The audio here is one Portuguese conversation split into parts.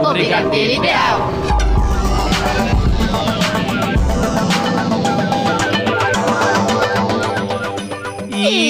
O Brigadeiro Ideal.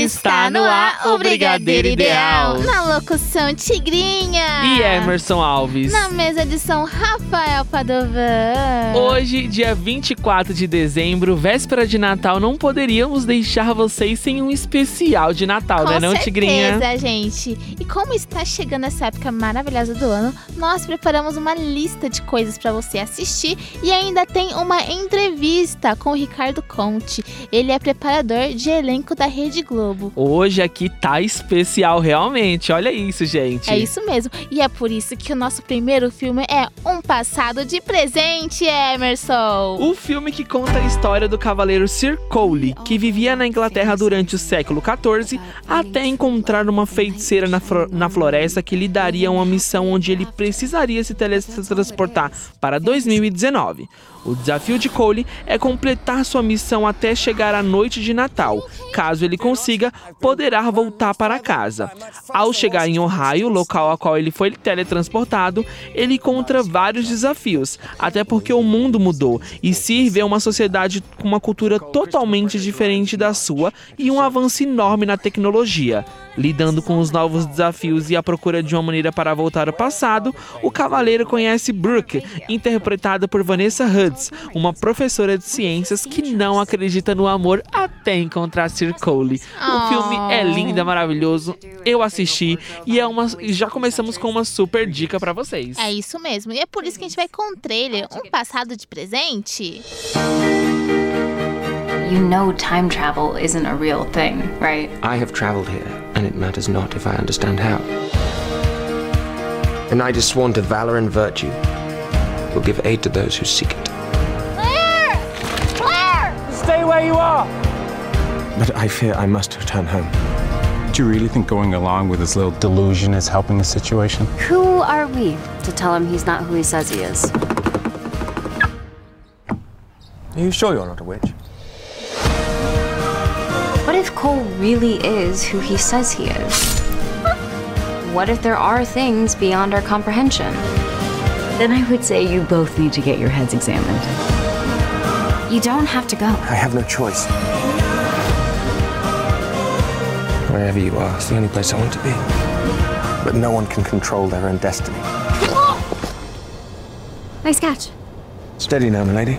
Está no ar o Brigadeiro Ideal. Na locução Tigrinha. E Emerson Alves. Na mesa de São Rafael Padovan. Hoje, dia 24 de dezembro, véspera de Natal, não poderíamos deixar vocês sem um especial de Natal, Com né não, Tigrinha? certeza, gente. E como está chegando essa época maravilhosa do ano, nós preparamos uma lista de coisas para você assistir e ainda tem uma entrevista com o Ricardo Conte. Ele é preparador de elenco da Rede Globo. Hoje aqui tá especial realmente, olha isso, gente. É isso mesmo. E é por isso que o nosso primeiro filme é Um Passado de Presente, Emerson. O filme que conta a história do cavaleiro Sir Cole, que vivia na Inglaterra durante o século XIV, até encontrar uma feiticeira na, na floresta que lhe daria uma missão onde ele precisaria se teletransportar para 2019. O desafio de Cole é completar sua missão até chegar à noite de Natal. Caso ele consiga, poderá voltar para casa. Ao chegar em Ohio, local ao qual ele foi teletransportado, ele encontra vários desafios, até porque o mundo mudou e Sir é uma sociedade com uma cultura totalmente diferente da sua e um avanço enorme na tecnologia. Lidando com os novos desafios e à procura de uma maneira para voltar ao passado, o cavaleiro conhece Brooke, interpretada por Vanessa Hudgens, uma professora de ciências que não acredita no amor até encontrar Sir Cole. O filme é lindo, é maravilhoso. Eu assisti e é uma já começamos com uma super dica para vocês. É isso mesmo. E é por isso que a gente vai com o trailer Um Passado de Presente. You know time travel isn't a real thing, right? I have traveled here, and it matters not if I understand how. A knight is sworn to valor and virtue, will give aid to those who seek it. But I fear I must return home. Do you really think going along with this little delusion is helping the situation? Who are we to tell him he's not who he says he is? Are you sure you're not a witch? What if Cole really is who he says he is? What if there are things beyond our comprehension? Then I would say you both need to get your heads examined. You don't have to go. I have no choice. Wherever you are, it's the only place I want to be. But no one can control their own destiny. Nice catch. Steady now, milady.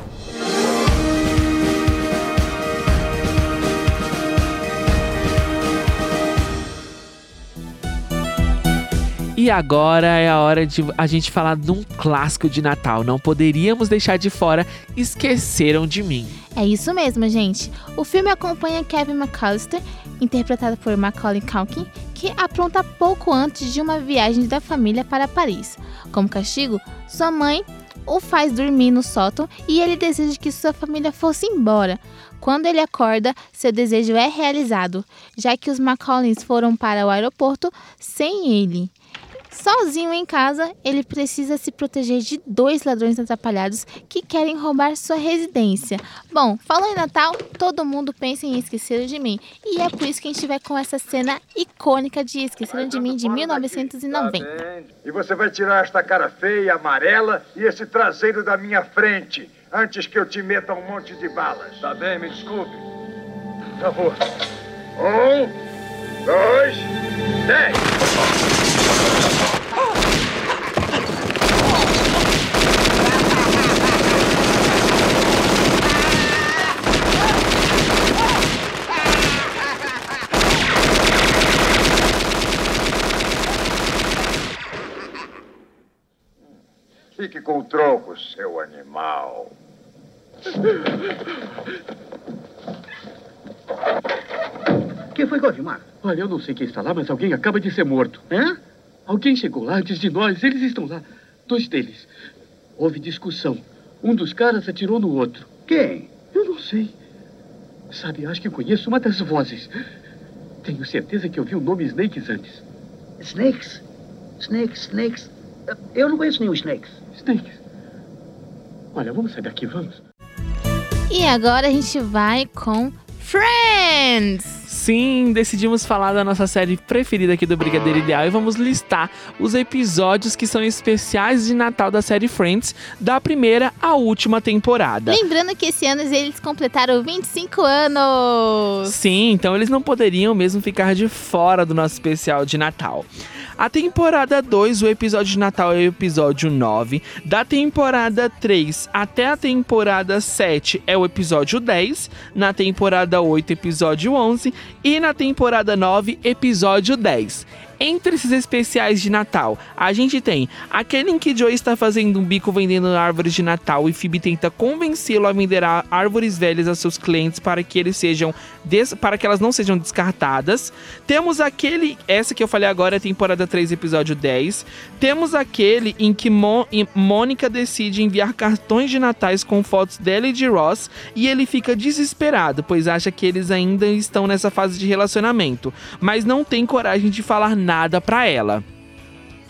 E agora é a hora de a gente falar de um clássico de Natal. Não poderíamos deixar de fora Esqueceram de Mim. É isso mesmo, gente. O filme acompanha Kevin McAllister, interpretado por Macaulay Culkin, que apronta pouco antes de uma viagem da família para Paris. Como castigo, sua mãe o faz dormir no sótão e ele deseja que sua família fosse embora. Quando ele acorda, seu desejo é realizado, já que os Macaulays foram para o aeroporto sem ele. Sozinho em casa, ele precisa se proteger de dois ladrões atrapalhados que querem roubar sua residência. Bom, falou em Natal, todo mundo pensa em Esqueceram de Mim. E é por isso que a gente vai com essa cena icônica de Esqueceram de Mim de 1990. E você vai tirar esta cara feia, amarela e esse traseiro da minha frente, antes que eu te meta um monte de balas. Tá bem, me desculpe. Por favor. Um, dois, dez. Fique com o tronco, seu animal. Quem foi Marco? Olha, eu não sei quem está lá, mas alguém acaba de ser morto. É? Alguém chegou lá antes de nós. Eles estão lá. Dois deles. Houve discussão. Um dos caras atirou no outro. Quem? Eu não sei. Sabe, acho que conheço uma das vozes. Tenho certeza que eu vi o nome Snakes antes. Snakes? Snakes, Snakes. Eu não conheço nenhum Snakes. Snakes. Olha, vamos sair daqui, vamos. E agora a gente vai com Friends! Sim, decidimos falar da nossa série preferida aqui do Brigadeiro Ideal e vamos listar os episódios que são especiais de Natal da série Friends, da primeira à última temporada. Lembrando que esse ano eles completaram 25 anos! Sim, então eles não poderiam mesmo ficar de fora do nosso especial de Natal. A temporada 2, o episódio de Natal é o episódio 9. Da temporada 3 até a temporada 7 é o episódio 10. Na temporada 8, episódio 11. E na temporada 9, episódio 10. Entre esses especiais de Natal, a gente tem aquele em que Joey está fazendo um bico vendendo árvores de Natal e Phoebe tenta convencê-lo a vender árvores velhas a seus clientes para que eles sejam para que elas não sejam descartadas. Temos aquele, essa que eu falei agora é temporada 3, episódio 10. Temos aquele em que Mônica decide enviar cartões de natais com fotos dela e de Ross e ele fica desesperado, pois acha que eles ainda estão nessa fase de relacionamento, mas não tem coragem de falar nada para ela.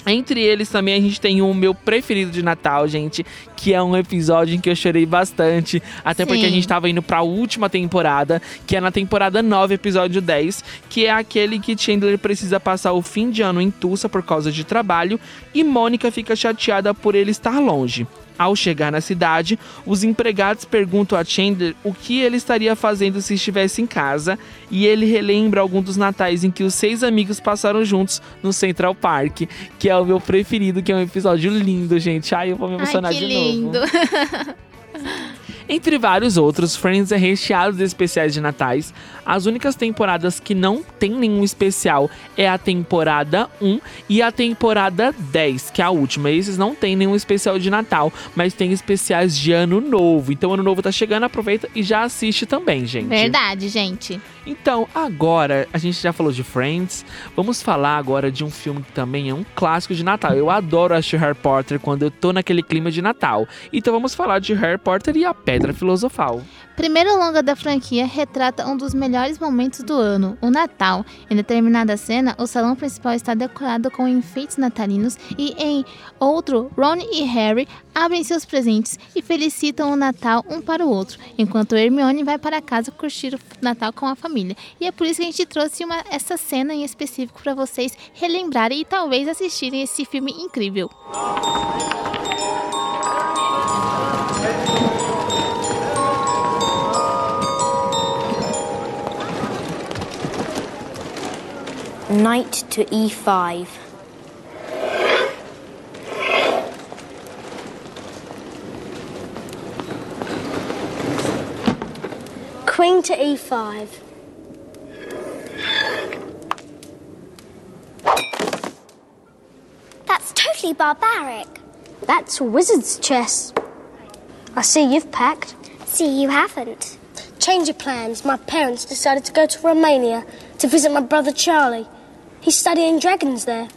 Entre eles também a gente tem o meu preferido de Natal, gente, que é um episódio em que eu chorei bastante, até Sim. porque a gente tava indo para a última temporada, que é na temporada 9, episódio 10, que é aquele que Chandler precisa passar o fim de ano em Tulsa por causa de trabalho e Mônica fica chateada por ele estar longe. Ao chegar na cidade, os empregados perguntam a Chandler o que ele estaria fazendo se estivesse em casa, e ele relembra alguns dos natais em que os seis amigos passaram juntos no Central Park, que é o meu preferido, que é um episódio lindo, gente. Ai, eu vou me emocionar Ai, que de lindo. novo. Entre vários outros, Friends é recheado de especiais de natais. As únicas temporadas que não tem nenhum especial é a temporada 1 e a temporada 10, que é a última. Esses não tem nenhum especial de Natal, mas tem especiais de Ano Novo. Então, Ano Novo tá chegando, aproveita e já assiste também, gente. Verdade, gente. Então, agora, a gente já falou de Friends. Vamos falar agora de um filme que também é um clássico de Natal. Eu adoro assistir Harry Potter quando eu tô naquele clima de Natal. Então, vamos falar de Harry Potter e a Pedra Filosofal. Primeiro longa da franquia retrata um dos melhores momentos do ano, o Natal. Em determinada cena, o salão principal está decorado com enfeites natalinos e em outro, Ron e Harry abrem seus presentes e felicitam o Natal um para o outro, enquanto Hermione vai para casa curtir o Natal com a família. E é por isso que a gente trouxe uma, essa cena em específico para vocês relembrarem e talvez assistirem esse filme incrível. Knight to e5. Queen to e5. That's totally barbaric. That's wizard's chess. I see you've packed. See you haven't. Change of plans. My parents decided to go to Romania to visit my brother Charlie. He's studying dragons there.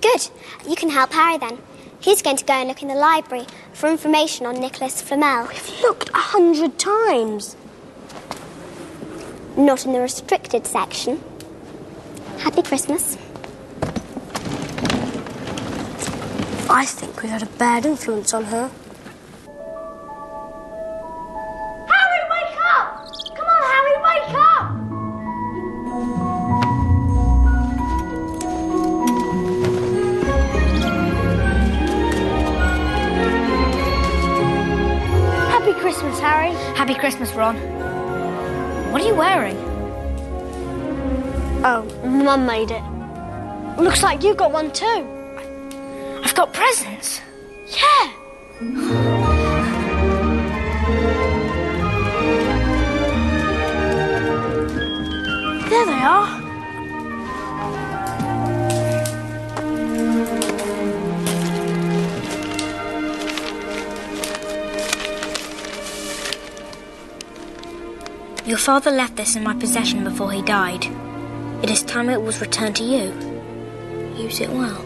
Good. You can help Harry then. He's going to go and look in the library for information on Nicholas Flamel. We've looked a hundred times. Not in the restricted section. Happy Christmas. I think we've had a bad influence on her. Christmas, Ron. What are you wearing? Oh, Mum made it. Looks like you got one too. I've got presents. Yeah. Your father left this in my possession before he died. It is time it was returned to you. Use it well.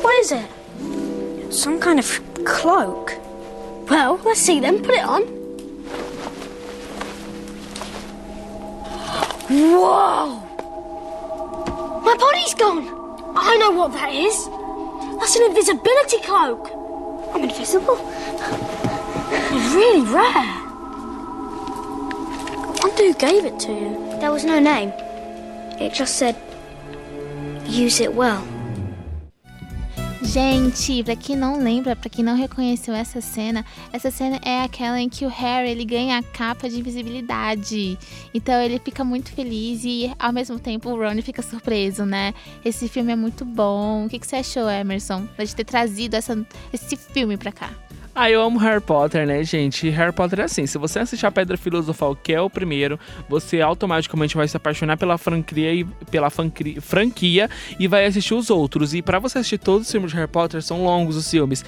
What is it? Some kind of cloak. Well, let's see then. Put it on. Whoa! My body's gone! I know what that is! That's an invisibility cloak! I'm invisible? It's really rare. I wonder who gave it to you. There was no name. It just said, use it well. Gente, pra quem não lembra, pra quem não reconheceu essa cena, essa cena é aquela em que o Harry ele ganha a capa de invisibilidade. Então ele fica muito feliz e ao mesmo tempo o Ron fica surpreso, né? Esse filme é muito bom. O que, que você achou, Emerson, de ter trazido essa, esse filme pra cá? Ah, eu amo Harry Potter, né, gente? Harry Potter é assim: se você assistir a Pedra Filosofal, que é o primeiro, você automaticamente vai se apaixonar pela franquia e pela franquia e vai assistir os outros. E para você assistir todos os filmes de Harry Potter, são longos os filmes.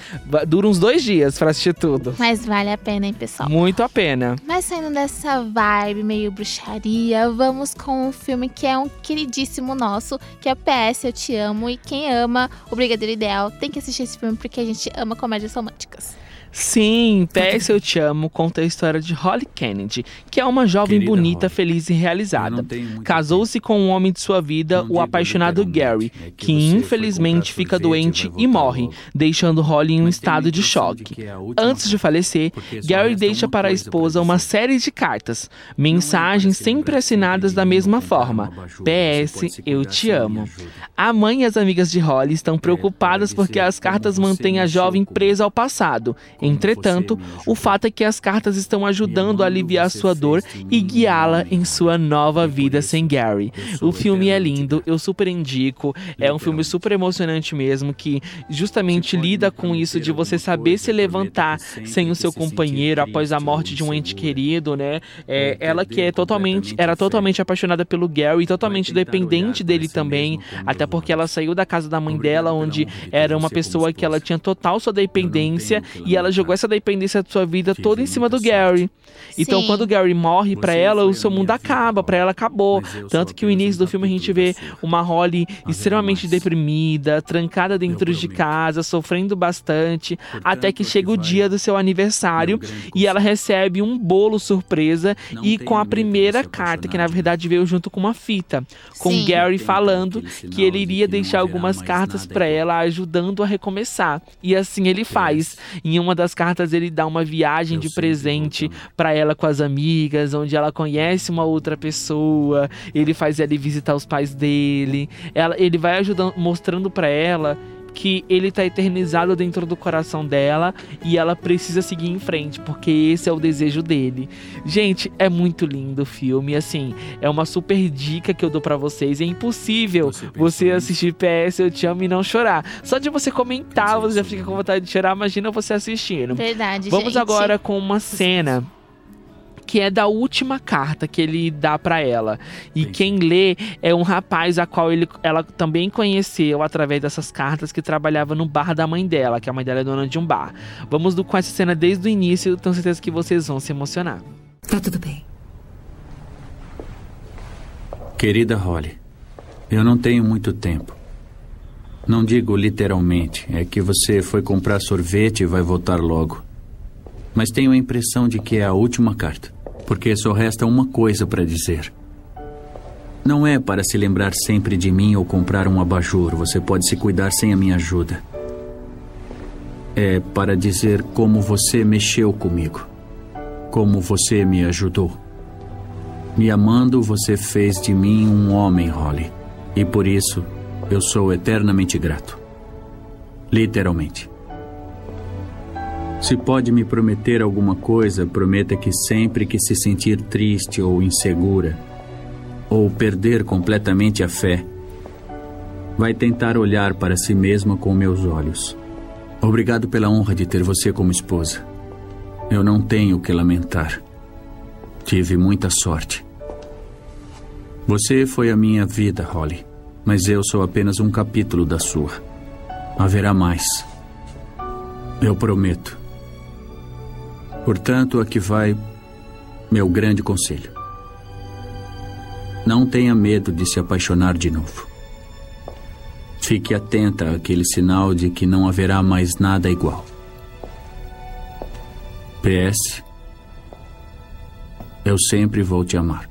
Duram uns dois dias para assistir tudo. Mas vale a pena, hein, pessoal? Muito a pena. Mas saindo dessa vibe meio bruxaria, vamos com um filme que é um queridíssimo nosso, que é PS Eu Te Amo. E quem ama o Brigadeiro Ideal tem que assistir esse filme porque a gente ama comédias românticas. Sim, PS Eu Te Amo. Conta a história de Holly Kennedy, que é uma jovem Querida bonita, Holly, feliz e realizada. Casou-se com um homem de sua vida, o apaixonado Gary, é que, que infelizmente fica doente e morre, deixando Holly em um estado de choque. É Antes de falecer, Gary deixa para a esposa uma série de cartas, mensagens sempre assinadas da mesma forma: PS Eu Te Amo. A mãe e as amigas de Holly estão é, preocupadas porque as cartas mantêm a jovem presa ao passado Entretanto, o fato é que as cartas estão ajudando a aliviar sua dor e guiá-la em sua nova vida sem Gary. O filme é lindo, eu super indico. É um filme super emocionante mesmo, que justamente lida com isso de você saber se levantar sem o seu companheiro após a morte de um ente querido, né? É, ela que é totalmente, era totalmente apaixonada pelo Gary, totalmente dependente dele também, até porque ela saiu da casa da mãe dela, onde era uma pessoa que ela tinha total sua dependência e ela ela jogou essa dependência da sua vida toda em cima do Gary. Então, Sim. quando o Gary morre para ela, o seu mundo acaba, para ela acabou. Tanto que o início do filme a gente vê uma Holly extremamente deprimida, trancada dentro de casa, sofrendo bastante, até que chega o dia do seu aniversário e ela recebe um bolo surpresa e com a primeira carta, que na verdade veio junto com uma fita, com Sim. Gary falando que ele iria deixar algumas cartas para ela, ajudando a recomeçar. E assim ele faz. Em uma das cartas ele dá uma viagem eu de presente para ela com as amigas, onde ela conhece uma outra pessoa, ele faz ela visitar os pais dele, ela, ele vai ajudando, mostrando para ela que ele tá eternizado dentro do coração dela e ela precisa seguir em frente, porque esse é o desejo dele. Gente, é muito lindo o filme, assim, é uma super dica que eu dou para vocês. É impossível você, você assistir PS Eu Te Amo e não chorar. Só de você comentar, você já fica com vontade de chorar, imagina você assistindo. Verdade, Vamos gente. agora com uma cena que é da última carta que ele dá para ela. E Entendi. quem lê é um rapaz a qual ele, ela também conheceu através dessas cartas que trabalhava no bar da mãe dela, que a mãe dela é dona de um bar. Vamos do, com essa cena desde o início, tenho certeza que vocês vão se emocionar. Tá tudo bem. Querida Holly, eu não tenho muito tempo. Não digo literalmente, é que você foi comprar sorvete e vai voltar logo. Mas tenho a impressão de que é a última carta porque só resta uma coisa para dizer. Não é para se lembrar sempre de mim ou comprar um abajur, você pode se cuidar sem a minha ajuda. É para dizer como você mexeu comigo, como você me ajudou. Me amando, você fez de mim um homem, Holly, e por isso eu sou eternamente grato. Literalmente. Se pode me prometer alguma coisa, prometa que sempre que se sentir triste ou insegura, ou perder completamente a fé, vai tentar olhar para si mesma com meus olhos. Obrigado pela honra de ter você como esposa. Eu não tenho o que lamentar. Tive muita sorte. Você foi a minha vida, Holly, mas eu sou apenas um capítulo da sua. Haverá mais. Eu prometo. Portanto, aqui vai meu grande conselho. Não tenha medo de se apaixonar de novo. Fique atenta àquele sinal de que não haverá mais nada igual. PS. Eu sempre vou te amar.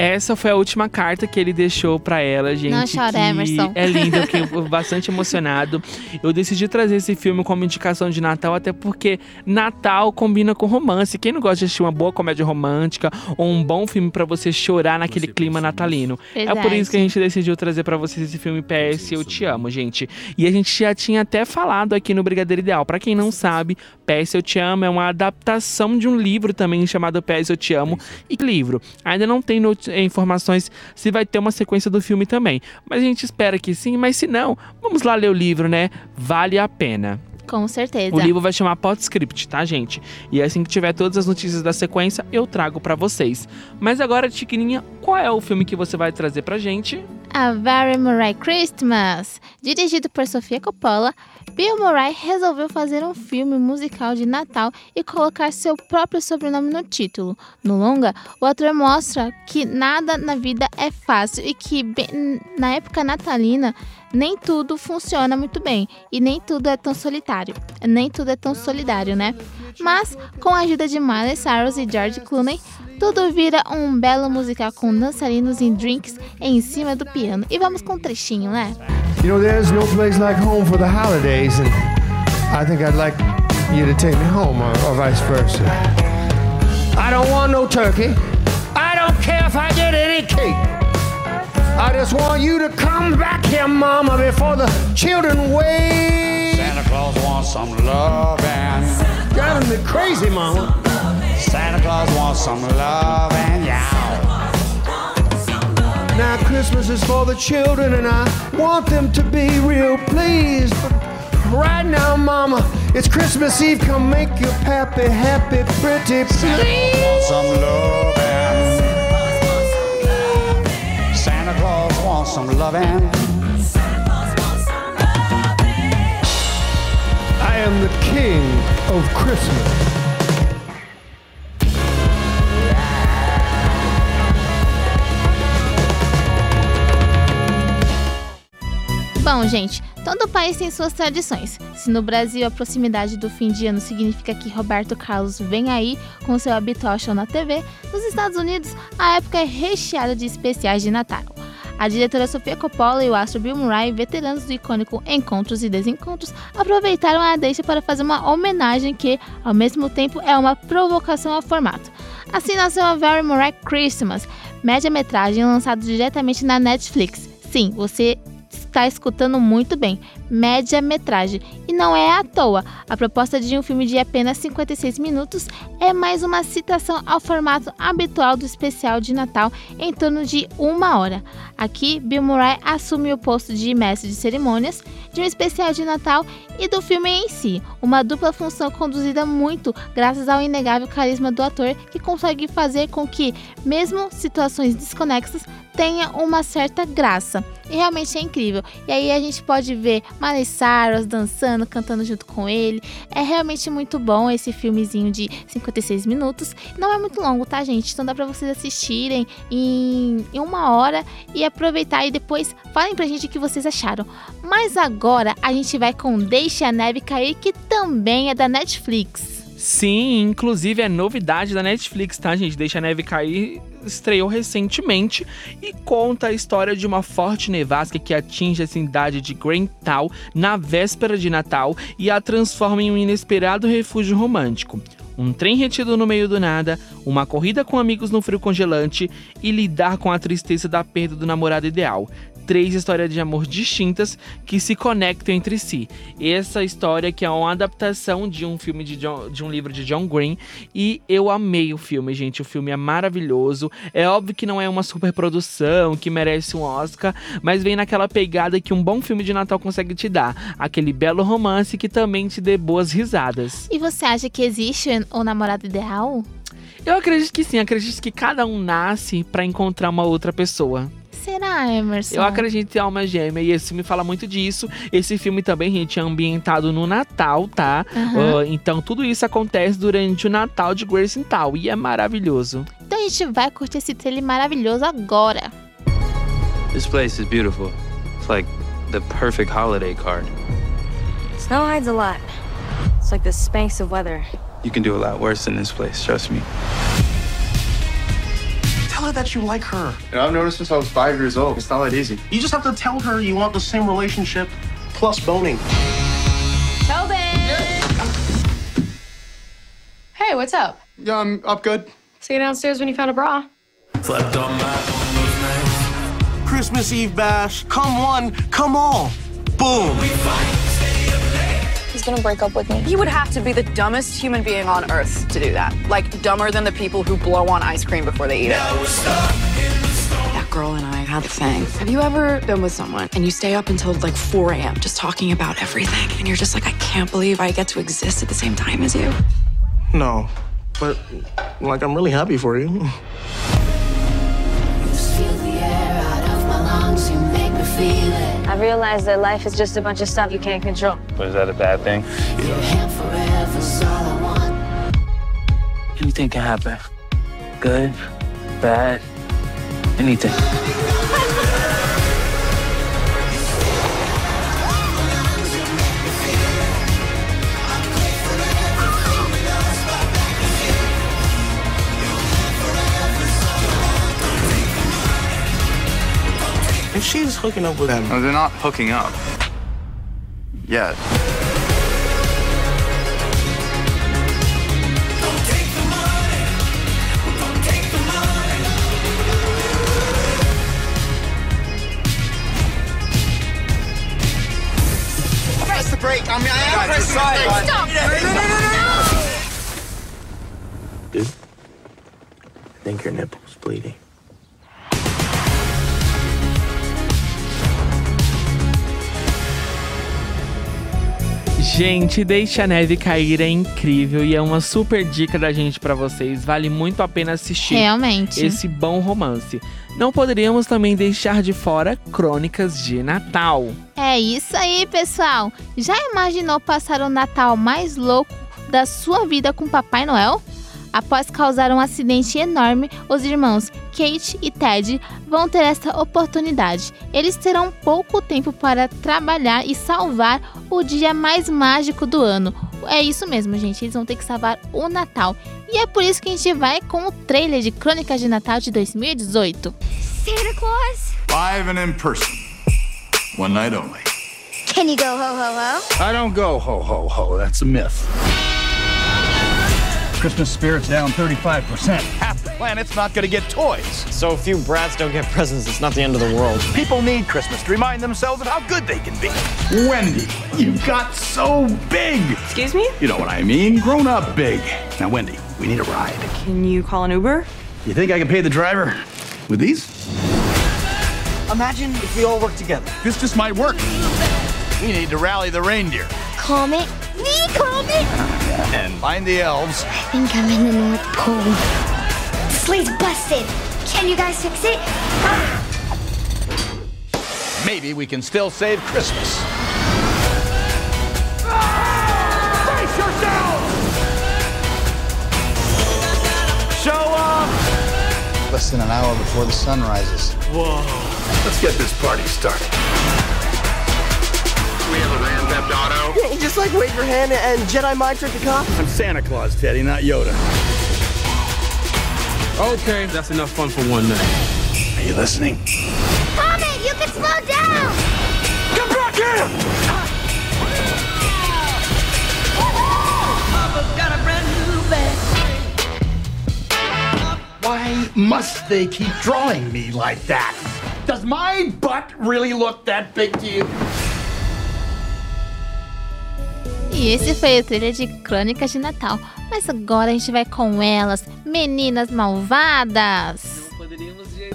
Essa foi a última carta que ele deixou para ela, gente. Não chora, Emerson. É lindo, eu fiquei bastante emocionado. Eu decidi trazer esse filme como indicação de Natal, até porque Natal combina com romance. Quem não gosta de assistir uma boa comédia romântica ou um bom filme para você chorar naquele clima natalino? Verdade. É por isso que a gente decidiu trazer para vocês esse filme PS Eu Te Amo, gente. E a gente já tinha até falado aqui no Brigadeiro Ideal. Para quem não sabe, PS Eu Te Amo é uma adaptação de um livro também chamado PS Eu Te Amo. E livro. Ainda não tem informações se vai ter uma sequência do filme também. Mas a gente espera que sim, mas se não, vamos lá ler o livro, né? Vale a pena. Com certeza. O livro vai chamar Podscript, tá, gente? E assim que tiver todas as notícias da sequência, eu trago para vocês. Mas agora, Tiquininha, qual é o filme que você vai trazer pra gente? A Very Murray Christmas. Dirigido por Sofia Coppola, Bill Murray resolveu fazer um filme musical de Natal e colocar seu próprio sobrenome no título. No longa, o ator mostra que nada na vida é fácil e que, na época natalina, nem tudo funciona muito bem e nem tudo é tão solitário, nem tudo é tão solidário, né? Mas com a ajuda de Miley Cyrus e George Clooney, tudo vira um belo musical com dançarinos e drinks em cima do piano. E vamos com um trechinho, né? You know, there's no place like home for the holidays, and I think I'd like you to take me home, or, or vice versa. I don't want no turkey. I don't care if I get any cake. I just want you to come back here, Mama, before the children wake. Santa Claus wants some love and driving me crazy, Mama. Santa Claus wants some love and yow. Now Christmas is for the children, and I want them to be real pleased. But right now, Mama, it's Christmas Eve. Come make your happy, happy, pretty please. Santa Claus wants some love and Santa Claus wants some loving. Am the king of Christmas. Bom, gente, todo país tem suas tradições. Se no Brasil a proximidade do fim de ano significa que Roberto Carlos vem aí com seu habitual show na TV, nos Estados Unidos a época é recheada de especiais de Natal. A diretora Sofia Coppola e o astro Bill Murray, veteranos do icônico Encontros e Desencontros, aproveitaram a deixa para fazer uma homenagem que, ao mesmo tempo, é uma provocação ao formato. Assim nasceu a Very Murray Christmas, média-metragem lançado diretamente na Netflix. Sim, você está escutando muito bem, média-metragem. E não é à toa. A proposta de um filme de apenas 56 minutos é mais uma citação ao formato habitual do especial de Natal em torno de uma hora. Aqui, Bill Murray assume o posto de mestre de cerimônias de um especial de Natal e do filme em si, uma dupla função conduzida muito graças ao inegável carisma do ator que consegue fazer com que, mesmo situações desconexas, tenha uma certa graça. E realmente é incrível. E aí a gente pode ver Miley Cyrus dançando, cantando junto com ele. É realmente muito bom esse filmezinho de 56 minutos. Não é muito longo, tá, gente? Então dá pra vocês assistirem em, uma hora e aproveitar e depois falem pra gente o que vocês acharam. Mas agora a gente vai com Deixe a Neve Cair, que também é da Netflix. Sim, inclusive é novidade da Netflix, tá, gente? Deixa a Neve Cair estreou recentemente e conta a história de uma forte nevasca que atinge a cidade de Greentown na véspera de Natal e a transforma em um inesperado refúgio romântico. Um trem retido no meio do nada, uma corrida com amigos no frio congelante e lidar com a tristeza da perda do namorado ideal três histórias de amor distintas que se conectam entre si. Essa história que é uma adaptação de um filme de, John, de um livro de John Green e eu amei o filme, gente. O filme é maravilhoso. É óbvio que não é uma super produção que merece um Oscar, mas vem naquela pegada que um bom filme de Natal consegue te dar, aquele belo romance que também te dê boas risadas. E você acha que existe o namorado ideal? Eu acredito que sim, acredito que cada um nasce para encontrar uma outra pessoa será, Emerson? Eu acredito em alma gêmea e esse filme fala muito disso. Esse filme também, gente, é ambientado no Natal, tá? Uhum. Uh, então tudo isso acontece durante o Natal de Grayson Tal e é maravilhoso. Então a gente vai curtir esse trailer maravilhoso agora. This place is beautiful. It's like the perfect holiday card. Snow hides a lot. It's like the Spanx of weather. You can do a lot worse than this place, trust me. Tell her that you like her. You know, I've noticed since I was five years old. It's not that easy. You just have to tell her you want the same relationship plus boning. Tobin! Hey, what's up? Yeah, I'm up good. See you downstairs when you found a bra. Slept on my Christmas Eve bash. Come one, come all. Boom. He's gonna break up with me. He would have to be the dumbest human being on earth to do that. Like, dumber than the people who blow on ice cream before they eat it. That girl and I had a thing. Have you ever been with someone and you stay up until like 4 a.m. just talking about everything? And you're just like, I can't believe I get to exist at the same time as you? No, but like I'm really happy for you. I realized that life is just a bunch of stuff you can't control. Is that a bad thing? Yeah. Anything can happen. Good, bad, anything. And she's hooking up with him. No, they're not hooking up. Yet. Press the brake. I mean, I am pressing the brake. Stop! No, no, no, no, no. Dude, I think your nipple's bleeding. Gente, Deixa a Neve Cair é incrível e é uma super dica da gente pra vocês. Vale muito a pena assistir Realmente. esse bom romance. Não poderíamos também deixar de fora Crônicas de Natal. É isso aí, pessoal. Já imaginou passar o Natal mais louco da sua vida com Papai Noel? Após causar um acidente enorme, os irmãos Kate e Ted vão ter esta oportunidade. Eles terão pouco tempo para trabalhar e salvar o dia mais mágico do ano. É isso mesmo, gente. Eles vão ter que salvar o Natal. E é por isso que a gente vai com o trailer de Crônicas de Natal de 2018. Santa Claus? Live and in person. One night only. Can you go ho ho ho? I don't go ho ho ho. That's a myth. Christmas spirit's down 35%. Half the planet's not gonna get toys. So if you brats don't get presents, it's not the end of the world. People need Christmas to remind themselves of how good they can be. Wendy, you got so big. Excuse me? You know what I mean? Grown up big. Now, Wendy, we need a ride. Can you call an Uber? You think I can pay the driver with these? Imagine if we all work together. This just might work. We need to rally the reindeer Comet? Me, Comet? and find the elves. I think I'm in the North Pole. The sleigh's busted. Can you guys fix it? Maybe we can still save Christmas. Brace yourselves! Show up! Less than an hour before the sun rises. Whoa. Let's get this party started. We have a Grand Theft Auto. Just like wave your hand and Jedi mind trick the cop. I'm Santa Claus, Teddy, not Yoda. Okay, that's enough fun for one night. Are you listening? Comet, you can slow down! Come back here! Why must they keep drawing me like that? Does my butt really look that big to you? E esse foi o trailer de Crônicas de Natal. Mas agora a gente vai com elas, meninas malvadas.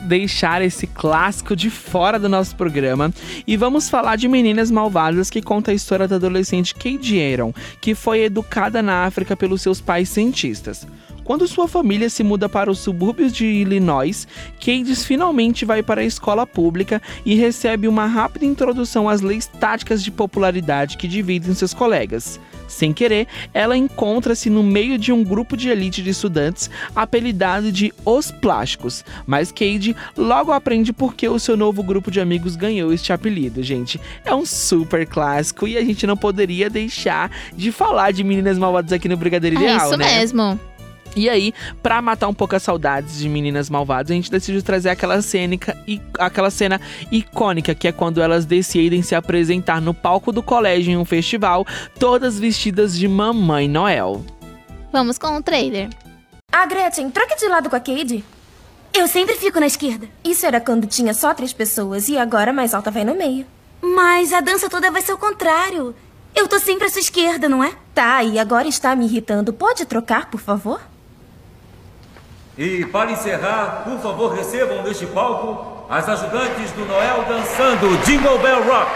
deixar esse clássico de fora do nosso programa e vamos falar de Meninas Malvadas, que conta a história da adolescente Kate Aaron, que foi educada na África pelos seus pais cientistas. Quando sua família se muda para os subúrbios de Illinois, Cades finalmente vai para a escola pública e recebe uma rápida introdução às leis táticas de popularidade que dividem seus colegas. Sem querer, ela encontra-se no meio de um grupo de elite de estudantes apelidado de Os Plásticos, mas Cade logo aprende por que o seu novo grupo de amigos ganhou este apelido, gente. É um super clássico e a gente não poderia deixar de falar de Meninas Malvadas aqui no Brigadeiro É Ideal, isso né? mesmo. E aí, pra matar um pouco as saudades de Meninas Malvadas, a gente decidiu trazer aquela cena, aquela cena icônica, que é quando elas decidem se apresentar no palco do colégio em um festival, todas vestidas de Mamãe Noel. Vamos com o trailer. Ah, Gretchen, troque de lado com a Cade. Eu sempre fico na esquerda. Isso era quando tinha só três pessoas e agora a mais alta vai no meio. Mas a dança toda vai ser o contrário. Eu tô sempre à sua esquerda, não é? Tá, e agora está me irritando. Pode trocar, por favor? E para encerrar, por favor, recebam neste palco as ajudantes do Noel dançando Jingle Bell Rock.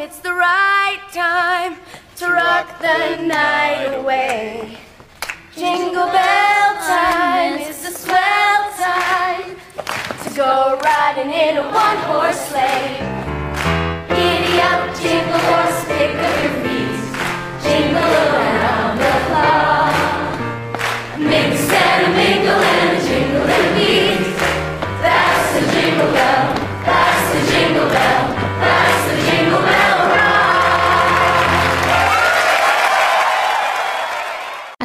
it's the right time to rock the night away. Jingle bell time, is the swell time to go riding in a one-horse sleigh. Giddy up, jingle horse, pick up your feet, jingle around the clock. Mix and mingle and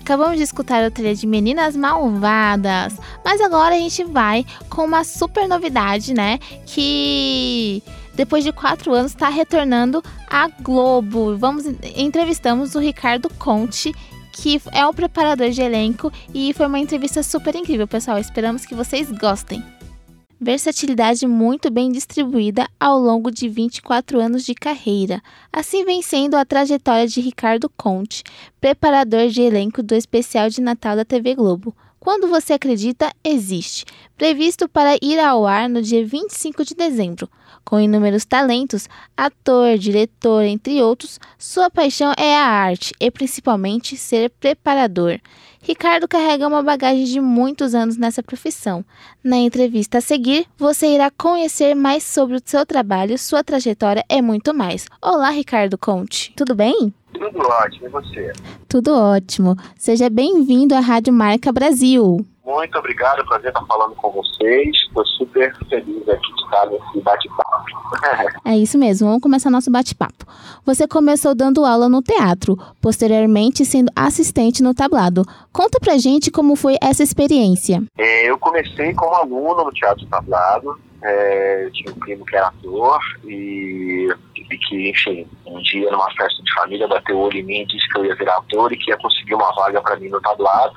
Acabamos de escutar o trailer de Meninas Malvadas, mas agora a gente vai com uma super novidade, né? Que depois de quatro anos está retornando à Globo. Vamos entrevistamos o Ricardo Conte que é o preparador de elenco e foi uma entrevista super incrível, pessoal. Esperamos que vocês gostem versatilidade muito bem distribuída ao longo de 24 anos de carreira. Assim vem sendo a trajetória de Ricardo Conte, preparador de elenco do especial de Natal da TV Globo. Quando você acredita, existe. Previsto para ir ao ar no dia 25 de dezembro. Com inúmeros talentos, ator, diretor, entre outros, sua paixão é a arte e principalmente ser preparador. Ricardo carrega uma bagagem de muitos anos nessa profissão. Na entrevista a seguir, você irá conhecer mais sobre o seu trabalho, sua trajetória e muito mais. Olá, Ricardo Conte. Tudo bem? Tudo ótimo, e você? Tudo ótimo. Seja bem-vindo à Rádio Marca Brasil. Muito obrigado, prazer estar falando com vocês. Estou super feliz aqui de estar nesse bate-papo. é isso mesmo, vamos começar nosso bate-papo. Você começou dando aula no teatro, posteriormente sendo assistente no tablado. Conta pra gente como foi essa experiência. É, eu comecei como aluno no teatro tablado. É, eu tinha um primo que era ator e, e que, enfim, um dia numa festa de família bateu o olho em mim e disse que eu ia virar ator e que ia conseguir uma vaga para mim no tablado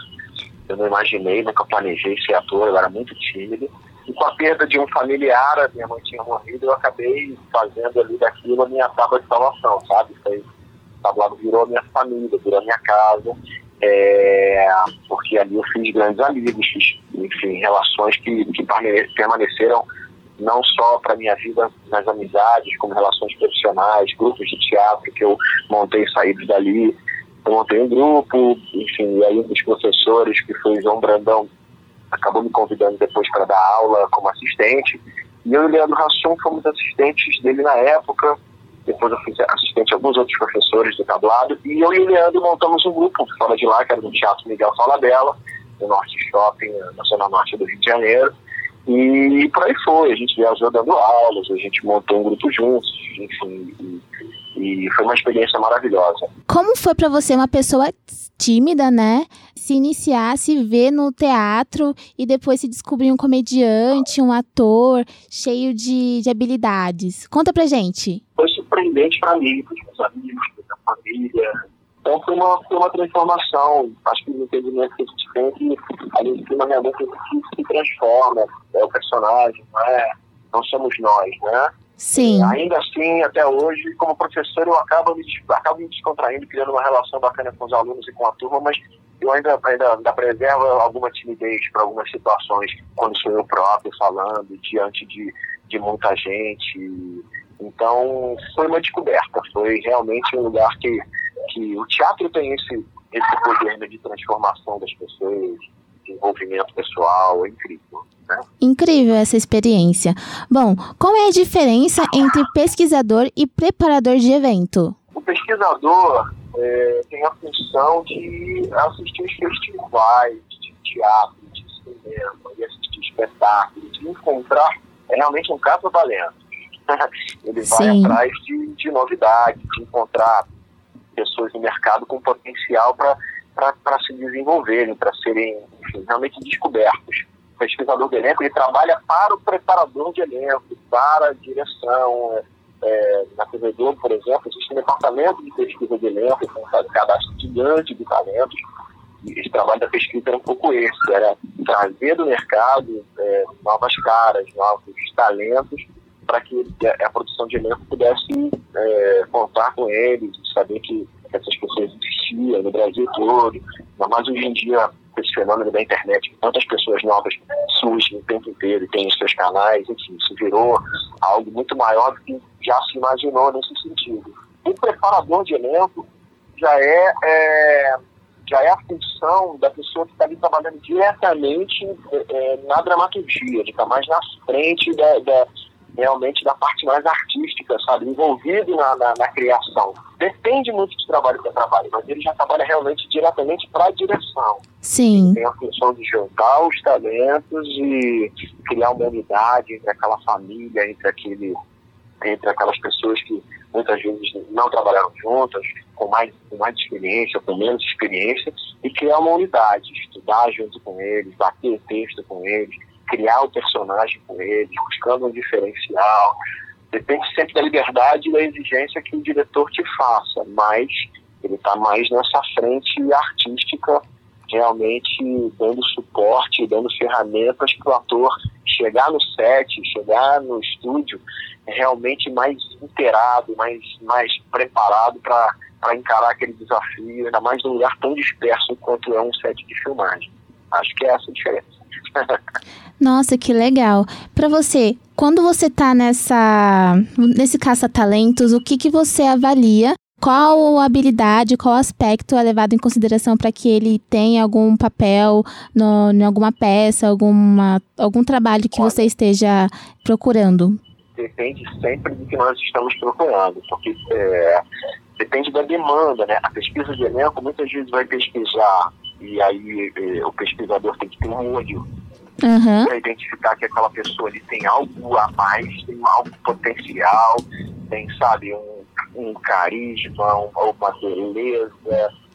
eu não imaginei, nunca planejei ser ator, eu era muito tímido. E com a perda de um familiar, a minha mãe tinha morrido, eu acabei fazendo ali daquilo a minha tábua de salvação, sabe? Foi, o tablado virou a minha família, virou a minha casa, é, porque ali eu fiz grandes amigos, fiz, enfim, relações que, que permaneceram não só para minha vida nas amizades, como relações profissionais, grupos de teatro que eu montei saídos dali, eu montei um grupo, enfim, e aí um dos professores, que foi João Brandão, acabou me convidando depois para dar aula como assistente. E eu e o Leandro Rassum fomos assistentes dele na época. Depois eu fui assistente a alguns outros professores do tablado. E eu e o Leandro montamos um grupo fora de lá, que era no Teatro Miguel Falabella, no Norte Shopping, na Zona Norte do Rio de Janeiro. E por aí foi, a gente viajou dando aulas, a gente montou um grupo juntos, enfim, e e foi uma experiência maravilhosa. Como foi para você, uma pessoa tímida, né? Se iniciar, se ver no teatro e depois se descobrir um comediante, um ator cheio de, de habilidades. Conta pra gente. Foi surpreendente para mim, para os meus amigos, para a família. Então foi uma, foi uma transformação. Acho que o entendimento que a gente tem que ali em cima realmente se transforma. É o personagem, não é? Não somos nós, né? Sim. Ainda assim, até hoje, como professor, eu acabo me, acabo me descontraindo, criando uma relação bacana com os alunos e com a turma, mas eu ainda, ainda, ainda preservo alguma timidez para algumas situações, quando sou eu próprio falando, diante de, de muita gente. Então, foi uma descoberta, foi realmente um lugar que, que o teatro tem esse, esse poder né, de transformação das pessoas, de envolvimento pessoal, é incrível. Né? Incrível essa experiência. Bom, qual é a diferença entre pesquisador e preparador de evento? O pesquisador é, tem a função de assistir os festivais de teatro, de cinema, de assistir espetáculos, de encontrar é realmente um caça-talento. Ele vai Sim. atrás de, de novidades, de encontrar pessoas no mercado com potencial para se desenvolverem, para serem enfim, realmente descobertos. O pesquisador de elenco ele trabalha para o preparador de elenco, para a direção. É, na TV Globo, por exemplo, existe um departamento de pesquisa de elenco, com um cadastro gigante de talentos. E esse trabalho da pesquisa era um pouco esse, era trazer do mercado é, novas caras, novos talentos, para que a, a produção de elenco pudesse é, contar com eles, saber que essas pessoas existiam no Brasil todo. Mais hoje em dia, esse fenômeno da internet, tantas pessoas novas surgem o tempo inteiro e têm os seus canais, enfim, isso virou algo muito maior do que já se imaginou nesse sentido. O preparador de elenco já é, é já é a função da pessoa que está ali trabalhando diretamente é, na dramaturgia, estar mais na frente da, da, realmente da parte mais artística, sabe? Envolvido na, na, na criação. Depende muito de trabalho para trabalho, mas ele já trabalha realmente diretamente para a direção. Sim. Tem a função de juntar os talentos e criar uma unidade entre aquela família, entre aquele entre aquelas pessoas que muitas vezes não trabalharam juntas, com mais, com mais experiência, com menos experiência, e criar uma unidade, estudar junto com eles, bater o texto com eles, criar o personagem com eles, buscando um diferencial. Depende sempre da liberdade e da exigência que o diretor te faça, mas ele está mais nessa frente artística, realmente dando suporte, dando ferramentas para o ator chegar no set, chegar no estúdio realmente mais inteirado, mais, mais preparado para encarar aquele desafio, ainda mais num lugar tão disperso quanto é um set de filmagem. Acho que é essa a diferença. Nossa, que legal. Para você, quando você tá nessa nesse caça-talentos, o que que você avalia? Qual habilidade, qual aspecto é levado em consideração para que ele tenha algum papel no, em alguma peça, alguma, algum trabalho que você esteja procurando? Depende sempre do que nós estamos procurando, porque é, depende da demanda, né? A pesquisa de elenco muitas vezes vai pesquisar e aí é, o pesquisador tem que ter um olho Uhum. para identificar que aquela pessoa ali tem algo a mais, tem algo potencial, tem, sabe, um, um carisma, um, uma beleza,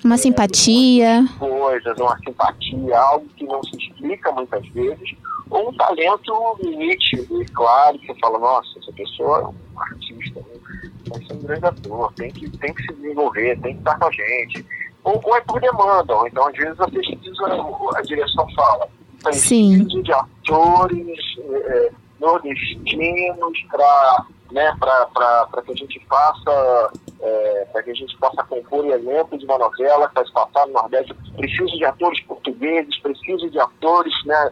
Uma simpatia. coisas, uma simpatia, algo que não se explica muitas vezes, ou um talento nítido e claro, que você fala, nossa, essa pessoa é um artista, vai ser um grande ator, tem que, tem que se desenvolver, tem que estar com a gente. Ou, ou é por demanda, ou então às vezes a pesquisa, a direção fala, Sim. de atores é, nordestinos para né, para que a gente faça é, para que a gente possa compor elenco de uma novela que vai se passar no Nordeste. Preciso de atores portugueses, preciso de atores né,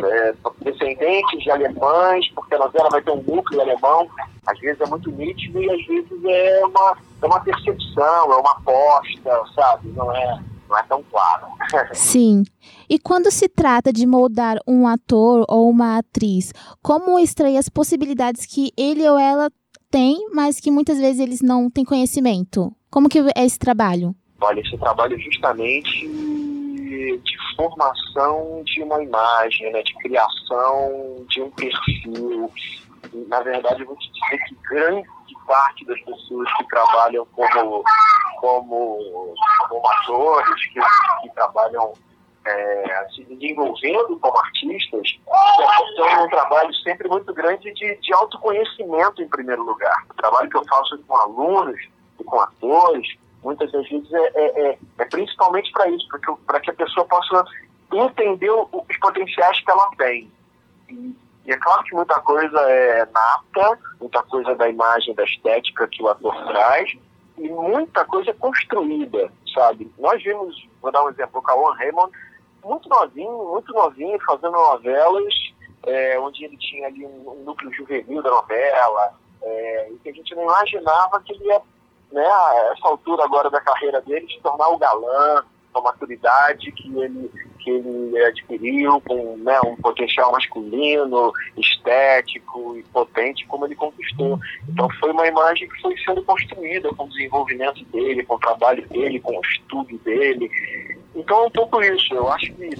é, descendentes de alemães, porque a novela vai ter um núcleo alemão. Às vezes é muito nítido e às vezes é uma, é uma percepção, é uma aposta, sabe? Não é, não é tão claro. Sim. E quando se trata de moldar um ator ou uma atriz, como extrair as possibilidades que ele ou ela tem, mas que muitas vezes eles não têm conhecimento? Como que é esse trabalho? Olha, esse trabalho é justamente de formação de uma imagem, né, de criação de um perfil. Na verdade, eu vou te dizer que grande parte das pessoas que trabalham como, como, como atores, que, que trabalham é, se desenvolvendo como artistas, estão um trabalho sempre muito grande de, de autoconhecimento, em primeiro lugar. O trabalho que eu faço com alunos e com atores, muitas das vezes é, é, é, é principalmente para isso, para que a pessoa possa entender os potenciais que ela tem. E é claro que muita coisa é nata, muita coisa da imagem, da estética que o ator traz, e muita coisa é construída, sabe? Nós vimos, vou dar um exemplo, o Cauã Raymond, muito novinho, muito novinho, fazendo novelas, é, onde ele tinha ali um, um núcleo juvenil da novela, é, e que a gente não imaginava que ele ia, né, a essa altura agora da carreira dele, se tornar o galã, a maturidade que ele, que ele adquiriu, com né, um potencial masculino, estético e potente, como ele conquistou. Então foi uma imagem que foi sendo construída com o desenvolvimento dele, com o trabalho dele, com o estudo dele. Então é um pouco isso. Eu acho que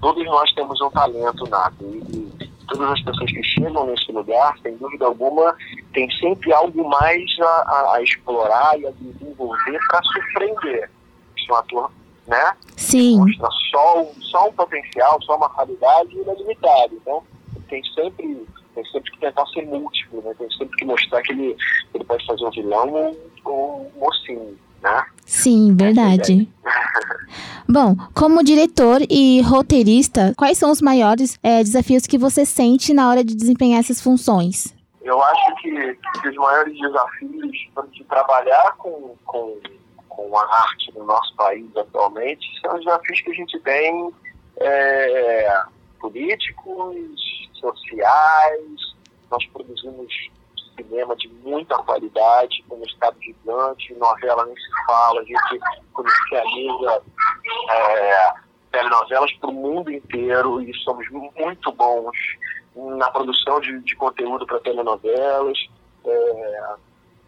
todos nós temos um talento nato. E todas as pessoas que chegam nesse lugar, sem dúvida alguma, tem sempre algo mais a, a, explorar e a desenvolver para surpreender. Se um ator né? Sim. Mostra só, um- só um potencial, só uma qualidade ilimitada. Então, tem sempre, tem sempre que tentar ser múltiplo, né? Tem sempre que mostrar que ele, ele pode fazer um vilão ou um mocinho, né? Sim, verdade. Bom, como diretor e roteirista, quais são os maiores eh, desafios que você sente na hora de desempenhar essas funções? Eu acho que, que os maiores desafios de trabalhar com, com, com a arte no nosso país atualmente são os desafios que a gente tem é, políticos, sociais. Nós produzimos cinema de muita qualidade, com um estado gigante, novela nem se fala, a gente comercializa é, telenovelas para o mundo inteiro e somos muito bons na produção de, de conteúdo para telenovelas. É,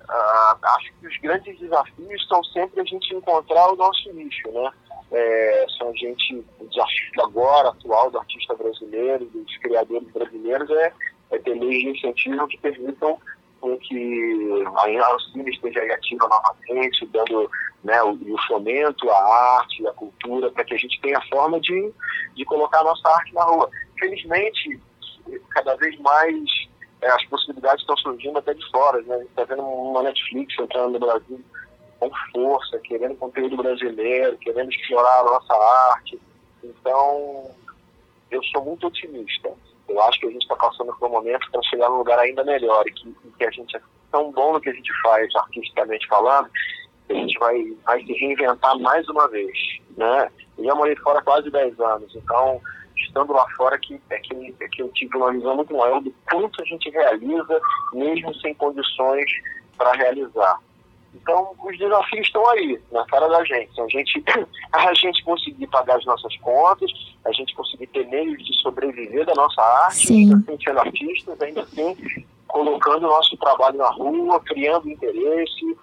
acho que os grandes desafios são sempre a gente encontrar o nosso nicho, né? É, são a gente, o desafio agora, atual do artista brasileiro, dos criadores brasileiros, é, é ter leis de incentivo que permitam com que a Ancine esteja aí ativa novamente, dando né, o, o fomento à arte, à cultura, para que a gente tenha forma de, de colocar a nossa arte na rua. Felizmente, cada vez mais é, as possibilidades estão surgindo até de fora. Né? A gente está vendo uma Netflix entrando no Brasil com força, querendo conteúdo brasileiro, querendo explorar a nossa arte. Então, eu sou muito otimista. Eu acho que a gente está passando por um momento para chegar num lugar ainda melhor e que, que a gente é tão bom no que a gente faz, artisticamente falando, que a gente vai, vai se reinventar mais uma vez. Né? Eu já morei fora quase 10 anos, então estando lá fora que, é, que, é que eu tive uma visão muito maior do quanto a gente realiza, mesmo sem condições para realizar. Então, os desafios estão aí, na cara da gente. A gente, a gente conseguir pagar as nossas contas, a gente conseguir ter meios de sobreviver da nossa arte, Sim. ainda assim sendo artistas, ainda assim colocando o nosso trabalho na rua, criando interesse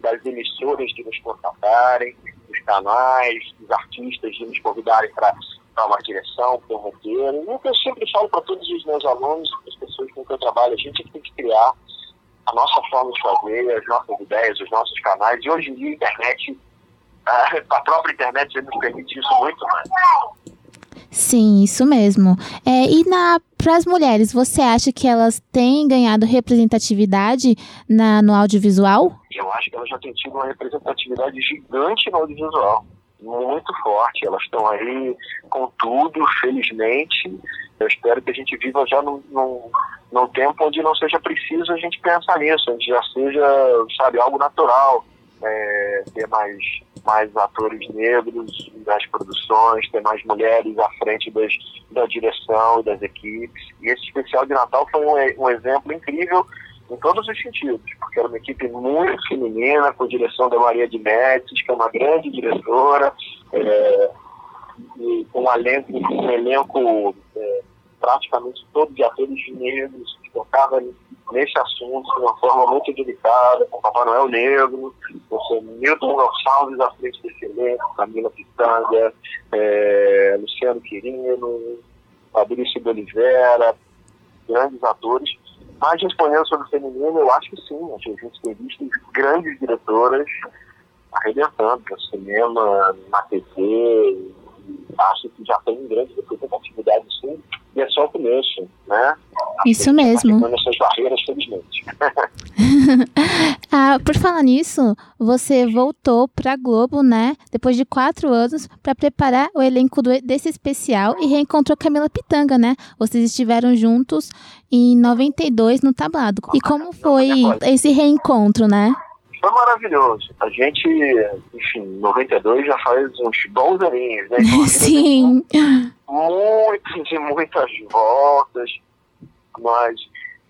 das emissoras de nos contratarem, dos canais, dos artistas de nos convidarem para uma direção, para um roteiro. E o que eu sempre falo para todos os meus alunos, para as pessoas com quem eu trabalho, a gente tem que criar a nossa forma de fazer, as nossas ideias, os nossos canais. E hoje em dia a internet, a própria internet já nos permite isso muito mais. Sim, isso mesmo. É, e para as mulheres, você acha que elas têm ganhado representatividade na, no audiovisual? Eu acho que elas já têm tido uma representatividade gigante no audiovisual. Muito forte. Elas estão aí com tudo, felizmente. Eu espero que a gente viva já num, num, num tempo onde não seja preciso a gente pensar nisso, onde já seja, sabe, algo natural. É, ter mais, mais atores negros nas produções, ter mais mulheres à frente das, da direção das equipes. E esse especial de Natal foi um, um exemplo incrível em todos os sentidos, porque era uma equipe muito feminina, com direção da Maria de Médici, que é uma grande diretora, é, e com um elenco, um elenco é, praticamente todo de atores negros, que tocava nesse assunto de uma forma muito delicada, com Papai Noel Negro, com Milton Gonçalves à frente desse elenco, Camila Pitanga, é, Luciano Quirino, Fabrício de Oliveira, grandes atores. Mas respondendo sobre o feminino, eu acho que sim, a gente tem visto grandes diretoras arrebentando no cinema, na TV, acho que já tem grande representatividade sim, e é só o começo, né? Isso a mesmo. Tá quebrando essas barreiras, felizmente. Ah, por falar nisso, você voltou pra Globo, né? Depois de quatro anos, pra preparar o elenco do- desse especial e reencontrou Camila Pitanga, né? Vocês estiveram juntos em 92 no Tablado. E como foi esse reencontro, né? Foi maravilhoso. A gente, enfim, em 92 já faz uns bons aninhos, né? Então, Sim. muitas e muitas voltas. Nós,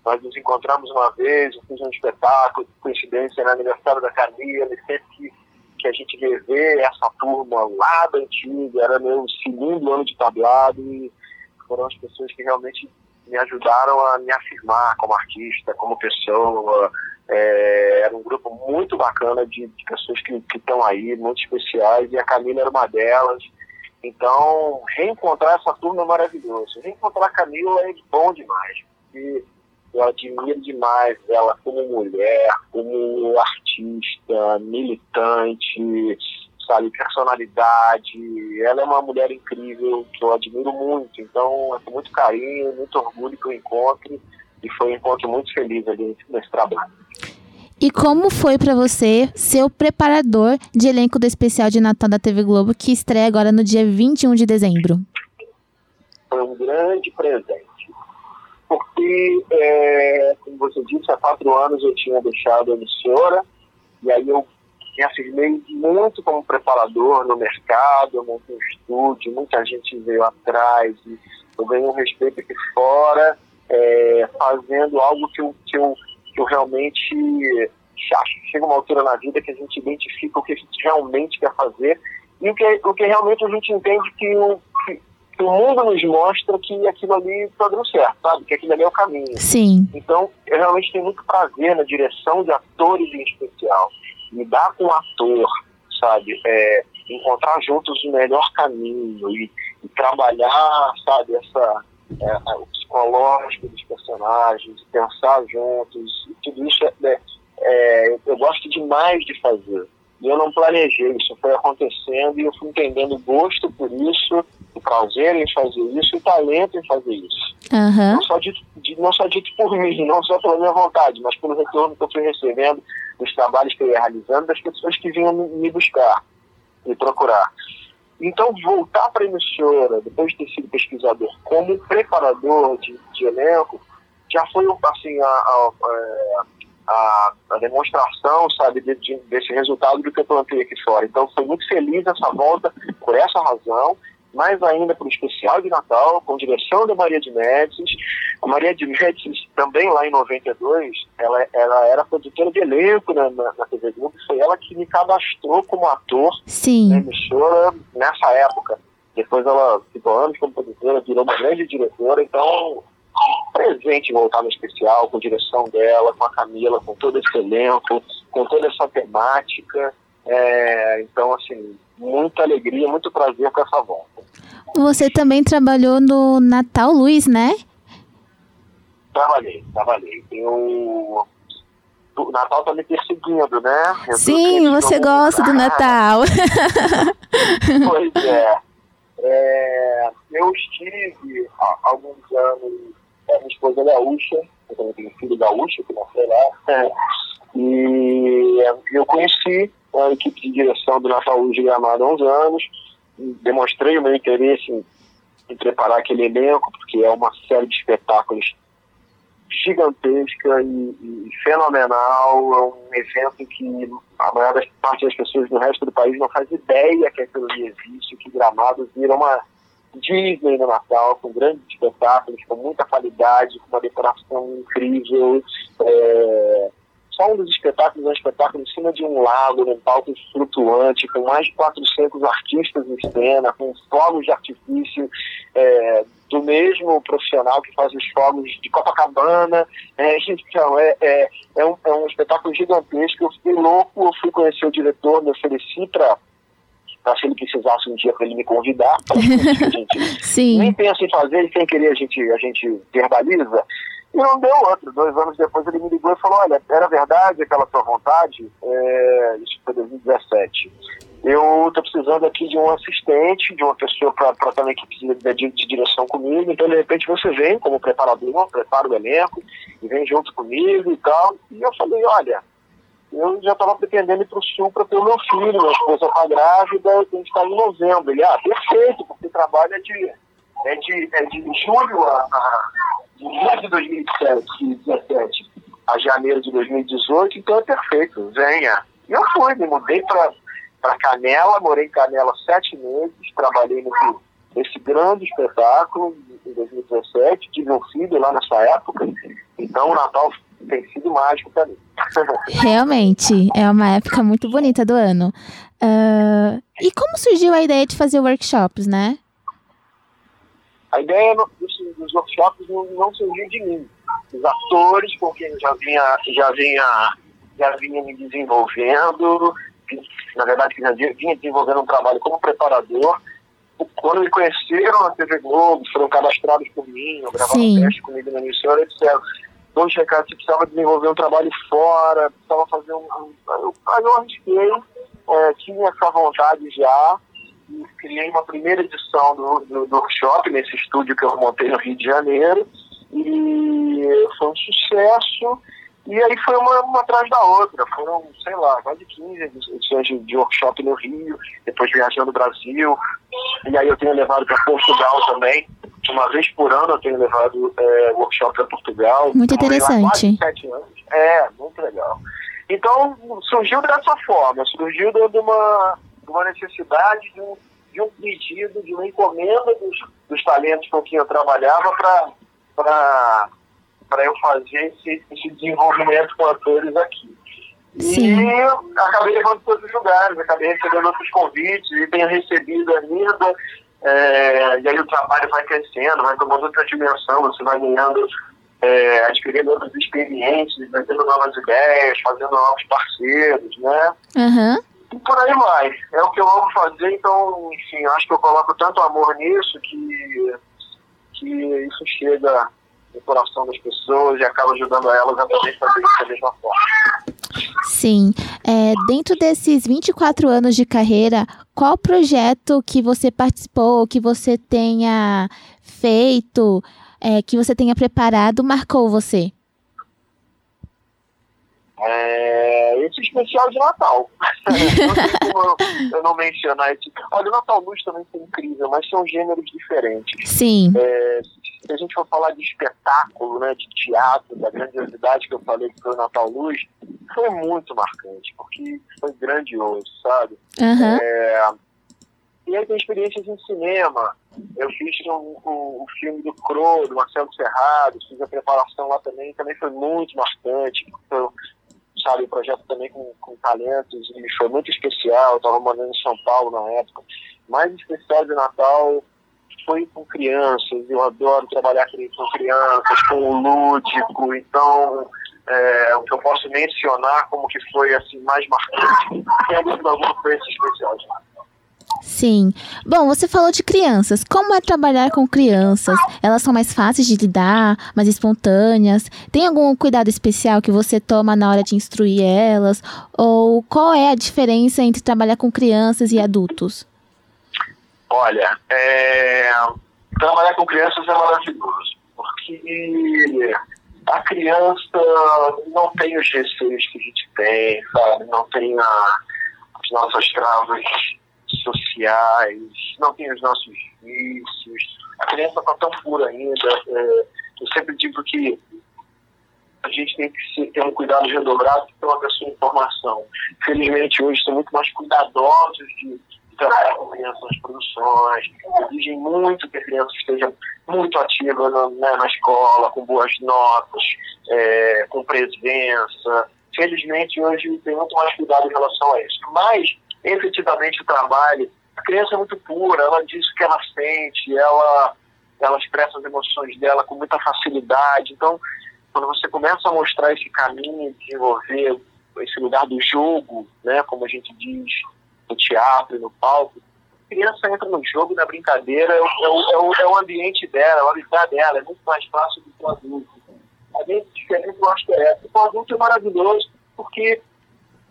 nós nos encontramos uma vez, eu fiz um espetáculo, coincidência, no aniversário da Camila, sempre que, que a gente revê essa turma lá da antiga, era meu segundo ano de tablado, e foram as pessoas que realmente me ajudaram a me afirmar como artista, como pessoa. É, era um grupo muito bacana de, de pessoas que estão aí, muito especiais, e a Camila era uma delas. Então, reencontrar essa turma é maravilhoso. Reencontrar a Camila é bom demais. Porque eu admiro demais ela como mulher, como artista, militante, sabe, personalidade. Ela é uma mulher incrível que eu admiro muito. Então, é com muito carinho, muito orgulho que eu encontro. E foi um encontro muito feliz ali nesse trabalho. E como foi pra você ser o preparador de elenco do especial de Natal da TV Globo, que estreia agora no dia 21 de dezembro? foi um grande presente. Porque, é, como você disse, há quatro anos eu tinha deixado a emissora, e aí eu me afirmei muito como preparador no mercado, eu montei um estúdio, muita gente veio atrás, e eu ganhei um respeito aqui fora, é, fazendo algo que eu, que, eu, que eu realmente acho que chega uma altura na vida que a gente identifica o que a gente realmente quer fazer e o que, o que realmente a gente entende que o, que, que o mundo nos mostra que aquilo ali está dando certo, sabe? Que aquilo ali é o caminho. Sim. Então, eu realmente tenho muito prazer na direção de atores em especial. Lidar com o ator, sabe? É, encontrar juntos o melhor caminho e, e trabalhar, sabe? Essa, é, o psicológico dos personagens, pensar juntos. Tudo isso é, é, é, eu, eu gosto demais de fazer. E eu não planejei, isso foi acontecendo e eu fui entendendo gosto por isso, o prazer em fazer isso e o talento em fazer isso. Aham. Não, só dito, não só dito por mim, não só pela minha vontade, mas pelo retorno que eu fui recebendo dos trabalhos que eu ia realizando, das pessoas que vinham me- me buscar, me procurar. Então, voltar para a emissora, depois de ter sido pesquisador, como preparador de, de elenco, já foi assim, a, a, a, a demonstração, sabe, de, de- desse resultado do que eu plantei aqui fora. Então, foi muito feliz essa volta por essa razão, mais ainda para o especial de Natal, com direção da Maria de Médicis. A Maria de Médicis, também lá em 92, ela, ela era produtora de elenco na, na, na TV Globo, foi ela que me cadastrou como ator Sim. na emissora nessa época. Depois ela ficou anos como produtora, virou uma grande diretora, então presente voltar no especial, com direção dela, com a Camila, com todo esse elenco, com toda essa temática. É, então, assim, muita alegria, muito prazer com essa volta. Você também trabalhou no Natal Luz, né? Trabalhei, trabalhei. Eu. O Natal tá me perseguindo, né? Eu Sim, você gosta do Natal. Pois é. É, eu estive há alguns anos, a minha esposa é gaúcha, eu também tenho filho gaúcho que nasceu lá, é, e eu conheci a equipe de direção do Natal de Gramado há uns anos, demonstrei o meu interesse em, em preparar aquele elenco, porque é uma série de espetáculos gigantesca e, e fenomenal. É um evento que a maior parte das pessoas no resto do país não faz ideia que aquilo ali existe, que Gramado vira uma Disney no Natal, com grandes espetáculos, com muita qualidade, com uma decoração incrível. É, só um dos espetáculos é um espetáculo em cima de um lago, num palco flutuante, com mais de 400 artistas em cena, com fogos de artifício é, do mesmo profissional que faz os fogos de Copacabana. É, então, é, é, é, um, é um espetáculo gigantesco. Eu fiquei louco, eu fui conhecer o diretor, me ofereci para se ele precisasse um dia para ele me convidar. Sim. Nem pensa em fazer, e sem querer a gente, a gente verbaliza. E não deu outro. Dois anos depois ele me ligou e falou, olha, era verdade aquela sua vontade? É, isso foi 2017. Eu estou precisando aqui de um assistente, de uma pessoa para estar na equipe de, de, de direção comigo. Então, de repente, você vem como preparador, prepara o elenco e vem junto comigo e tal. E eu falei, olha, eu já estava pretendendo ir para o sul para ter o meu filho, minha esposa está grávida, tenho que estar em novembro. Ele, ah, perfeito, porque trabalho é de, é de, é de julho a, a de julho de 2017 a janeiro de 2018, então é perfeito, venha. E eu fui, me mudei para Canela, morei em Canela sete meses, trabalhei nesse, nesse grande espetáculo em 2017, tive um filho lá nessa época, então o Natal tem sido mágico para mim. Realmente, é uma época muito bonita do ano. Uh, e como surgiu a ideia de fazer workshops, né? A ideia dos workshops não, não surgiu de mim. Os atores, porque eu já vinha, já vinha, já vinha me desenvolvendo, na verdade, já vinha desenvolvendo um trabalho como preparador. Quando me conheceram na TV Globo, foram cadastrados por mim, eu gravava um teste comigo na emissora, etc dois recados, você precisava desenvolver um trabalho fora, precisava fazer um. um eu, aí eu arrisquei, é, tinha essa vontade já, e criei uma primeira edição do, do, do workshop nesse estúdio que eu montei no Rio de Janeiro, e foi um sucesso. E aí foi uma, uma atrás da outra. Foram, sei lá, quase 15 edições de, de workshop no Rio, depois viajando no Brasil. E aí eu tenho levado para Portugal também. Uma vez por ano eu tenho levado é, workshop para Portugal. Muito interessante. Sete anos. É, muito legal. Então surgiu dessa forma, surgiu de uma, de uma necessidade de um, de um pedido, de uma encomenda dos, dos talentos com quem eu trabalhava para para eu fazer esse, esse, desenvolvimento com atores aqui. Sim. E acabei levando para outros lugares, acabei recebendo outros convites e tenho recebido ainda. É, e aí o trabalho vai crescendo, vai tomando outra dimensão, você vai ganhando, é, adquirindo outras experiências, vai tendo novas ideias, fazendo novos parceiros, né? Uhum. E por aí vai. É o que eu amo fazer, então, enfim, acho que eu coloco tanto amor nisso que, que isso chega no coração das pessoas e acaba ajudando elas a também fazer isso da mesma forma. Sim. É, dentro desses 24 anos de carreira, qual projeto que você participou, que você tenha feito, é, que você tenha preparado, marcou você? É, esse especial de Natal. eu, eu não mencionar esse. Olha, o Natal Luz também foi incrível, mas são gêneros diferentes. Sim. É, se a gente for falar de espetáculo, né, de teatro, da grandiosidade que eu falei que foi o Natal Luz, foi muito marcante, porque foi grandioso, sabe? Uhum. É, e aí tem experiências em cinema. Eu fiz um, um, um filme do Cro, do Marcelo Serrado, fiz a preparação lá também, também foi muito marcante. Foi, sabe, o projeto também com, com talentos, e foi muito especial. Estava morando em São Paulo na época. Mais especial de Natal foi com crianças, eu adoro trabalhar com crianças, com o lúdico, então é, o que eu posso mencionar como que foi assim mais marcante, sem dúvida alguma foi esse especial de Sim. Bom, você falou de crianças. Como é trabalhar com crianças? Elas são mais fáceis de lidar, mais espontâneas? Tem algum cuidado especial que você toma na hora de instruir elas? Ou qual é a diferença entre trabalhar com crianças e adultos? Olha, é, trabalhar com crianças é maravilhoso, porque a criança não tem os receios que a gente tem, sabe? Não tem a, as nossas travas sociais, não tem os nossos vícios. A criança está tão pura ainda. É, eu sempre digo que a gente tem que ter um cuidado redobrado com uma pessoa em formação. Felizmente, hoje são muito mais cuidadosos de trabalhar com crianças nas produções, exigem muito que a criança esteja muito ativa na, né, na escola, com boas notas, é, com presença. Felizmente, hoje tem muito mais cuidado em relação a isso. Mas, efetivamente, o trabalho, a criança é muito pura, ela diz o que ela sente, ela, ela expressa as emoções dela com muita facilidade. Então, quando você começa a mostrar esse caminho, desenvolver esse lugar do jogo, né, como a gente diz, no teatro e no palco, a criança entra no jogo, na brincadeira, é o, é o, é o ambiente dela, é o habitat dela, é muito mais fácil do que o adulto. A gente diferente eu acho que é. O adulto é maravilhoso porque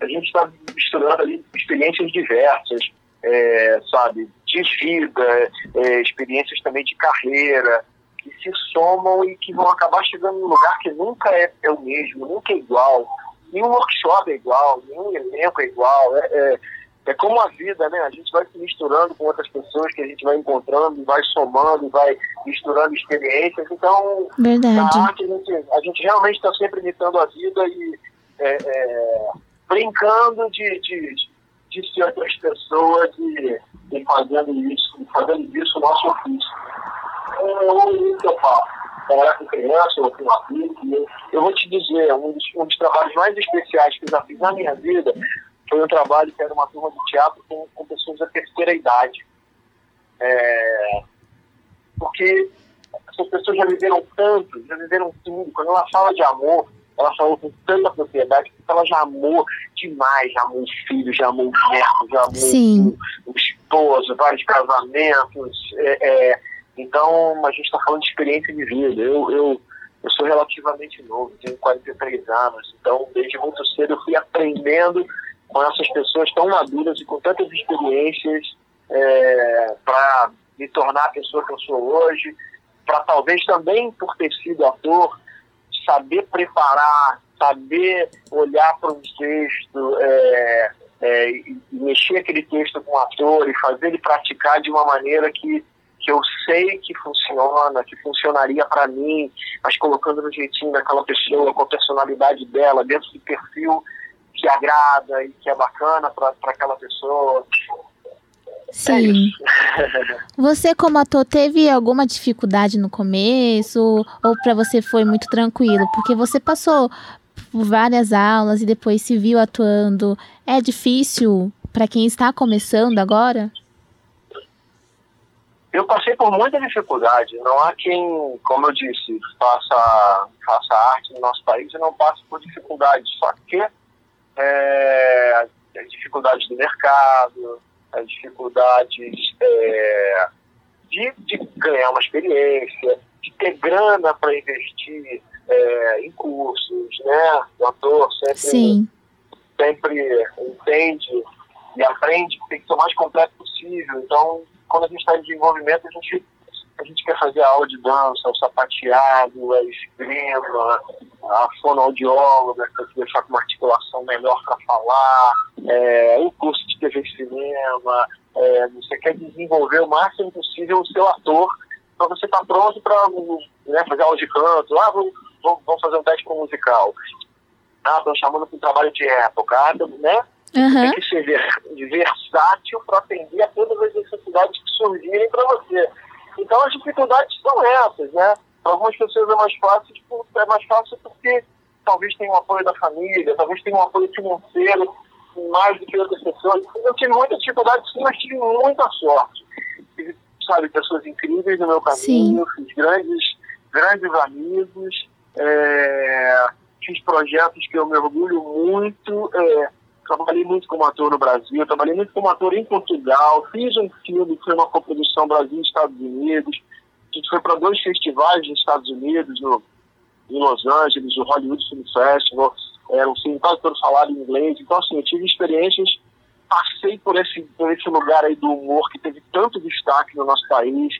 a gente está misturando ali experiências diversas, é, sabe, de vida, é, experiências também de carreira, que se somam e que vão acabar chegando num lugar que nunca é, é o mesmo, nunca é igual. nenhum workshop é igual, nenhum elenco é igual. É, é, é como a vida, né? A gente vai se misturando com outras pessoas que a gente vai encontrando, vai somando, vai misturando experiências. Então, Verdade. na arte, a gente, a gente realmente está sempre imitando a vida e é, é, brincando de, de, de ser outras pessoas e, e fazendo isso, fazendo disso nosso ofício. É o que eu faço. Trabalhar com criança ou com adulto. Eu, eu vou te dizer, um dos, um dos trabalhos mais especiais que eu já fiz na minha vida foi um trabalho que era uma turma de teatro com, com pessoas da terceira idade. É, porque essas pessoas já viveram tanto, já viveram tudo. Quando ela fala de amor, ela falou com tanta propriedade que ela já amou demais, já amou os filhos, já amou os netos, já amou Sim. o, esposo, vários casamentos. é, é, então, a gente está falando de experiência de vida. Eu, eu, eu sou relativamente novo, tenho 43 anos, então desde muito cedo eu fui aprendendo com essas pessoas tão maduras e com tantas experiências para me tornar a pessoa que eu sou hoje, para talvez também por ter sido ator, saber preparar, saber olhar para um texto é, é, mexer aquele texto com o ator e fazer ele praticar de uma maneira que, que eu sei que funciona, que funcionaria para mim, mas colocando no jeitinho daquela pessoa, com a personalidade dela, dentro do perfil que agrada e que é bacana para aquela pessoa. Sim. Você, como ator, teve alguma dificuldade no começo? Ou para você foi muito tranquilo? Porque você passou por várias aulas e depois se viu atuando. É difícil para quem está começando agora? Eu passei por muita dificuldade. Não há quem, como eu disse, faça, faça arte no nosso país e não passe por dificuldades. Só que é, as dificuldades do mercado, as dificuldades é, de, de, ganhar uma experiência, de ter grana para investir é, em cursos, né? O ator sempre, Sim. sempre entende e aprende que tem que ser o mais completo possível. Então, quando a gente está em desenvolvimento, a gente, a gente quer fazer a aula de dança, o sapateado, a esgrima, a fonoaudióloga, para deixar com uma articulação melhor para falar, é, o curso de TV e cinema. É, você quer desenvolver o máximo possível o seu ator para você estar tá pronto para né, fazer aula de canto. Ah, vamos, vamos fazer um teste para musical. Ah, estão chamando para um trabalho de época. Ah, né? Uhum. Tem que ser versátil para atender a todas as necessidades que surgirem para você. Então as dificuldades são essas, né? Para algumas pessoas é mais fácil, tipo, é mais fácil porque talvez tenha um apoio da família, talvez tenha um apoio financeiro mais do que outras pessoas. Eu tive muita dificuldade, sim, mas tive muita sorte. Tive, sabe, pessoas incríveis no meu caminho, fiz grandes, grandes amigos, é, fiz projetos que eu me orgulho muito. É, trabalhei muito como ator no Brasil, trabalhei muito como ator em Portugal, fiz um filme que foi uma coprodução Brasil e Estados Unidos, a gente foi para dois festivais nos Estados Unidos, no, em Los Angeles, o Hollywood Film Festival, era um filme quase todo falado em inglês, então assim, eu tive experiências, passei por esse, por esse lugar aí do humor que teve tanto destaque no nosso país,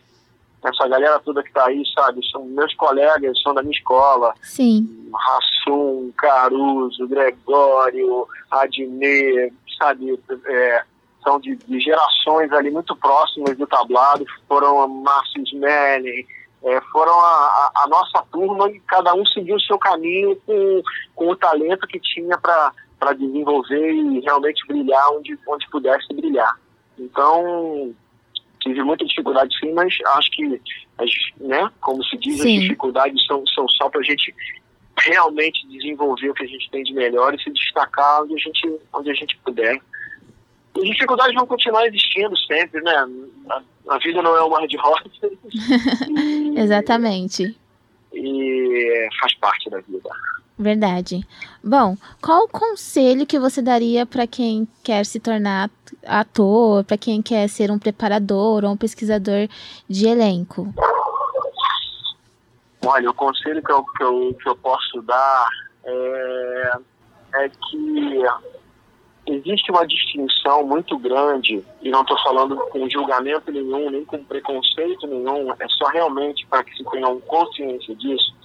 essa galera toda que tá aí, sabe, são meus colegas, são da minha escola, Sim. Rassum, Caruso, Gregório, Adnet, sabe, é, são de, de, gerações ali muito próximas do tablado, foram a Márcio Smelling, é, foram a, a, a, nossa turma e cada um seguiu o seu caminho com, com o talento que tinha para desenvolver e realmente brilhar onde, onde pudesse brilhar. Então, tive muita dificuldade sim, mas acho que, as, né, como se diz, Sim. as dificuldades são, são só para a gente realmente desenvolver o que a gente tem de melhor e se destacar onde a gente, onde a gente puder. As dificuldades vão continuar existindo sempre, né? A, a vida não é um mar de rosas Exatamente. e faz parte da vida. Verdade. Bom, qual o conselho que você daria para quem quer se tornar ator, para quem quer ser um preparador ou um pesquisador de elenco? Olha, o conselho que eu, que eu, que eu posso dar é, é que existe uma distinção muito grande, e não estou falando com julgamento nenhum, nem com preconceito nenhum, é só realmente para que se tenham consciência disso.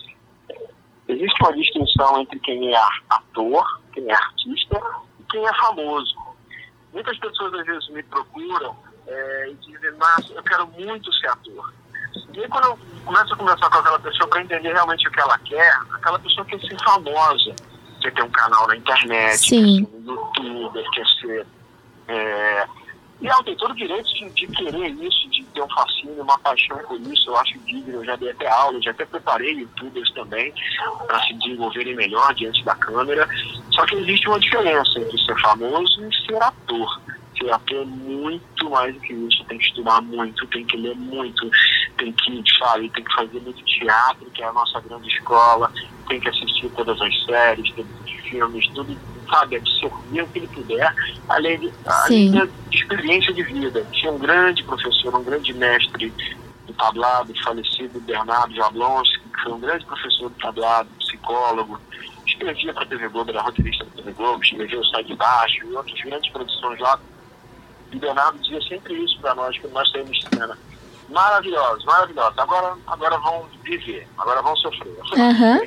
Existe uma distinção entre quem é ator, quem é artista e quem é famoso. Muitas pessoas às vezes me procuram é, e dizem, Márcio, eu quero muito ser ator. E aí quando eu começo a conversar com aquela pessoa para entender realmente o que ela quer, aquela pessoa quer ser famosa, quer ter um canal na internet, Sim. quer ser um youtuber, quer ser... É... E ela tem todo o direito de, de querer isso, de ter um fascínio, uma paixão por isso, eu acho digno, eu já dei até aula, já até preparei youtubers também para se desenvolverem melhor diante da câmera. Só que existe uma diferença entre ser famoso e ser ator. Ser ator é muito mais do que isso, tem que estudar muito, tem que ler muito, tem que, sabe, tem que fazer muito teatro, que é a nossa grande escola, tem que assistir todas as séries, todos os filmes, tudo, sabe, absorver o que ele puder, além de, além de experiência de vida. Tinha um grande professor, um grande mestre do tablado, falecido Bernardo Jablonski, que foi um grande professor do tablado, psicólogo, escrevia para a TV Globo, era roteirista da TV Globo, escrevia o Sai de Baixo e outras grandes produções lá. E Bernardo dizia sempre isso para nós, quando nós saímos de cena. Maravilhosos, maravilhosos. Agora, agora vão viver, agora vão sofrer. Aham.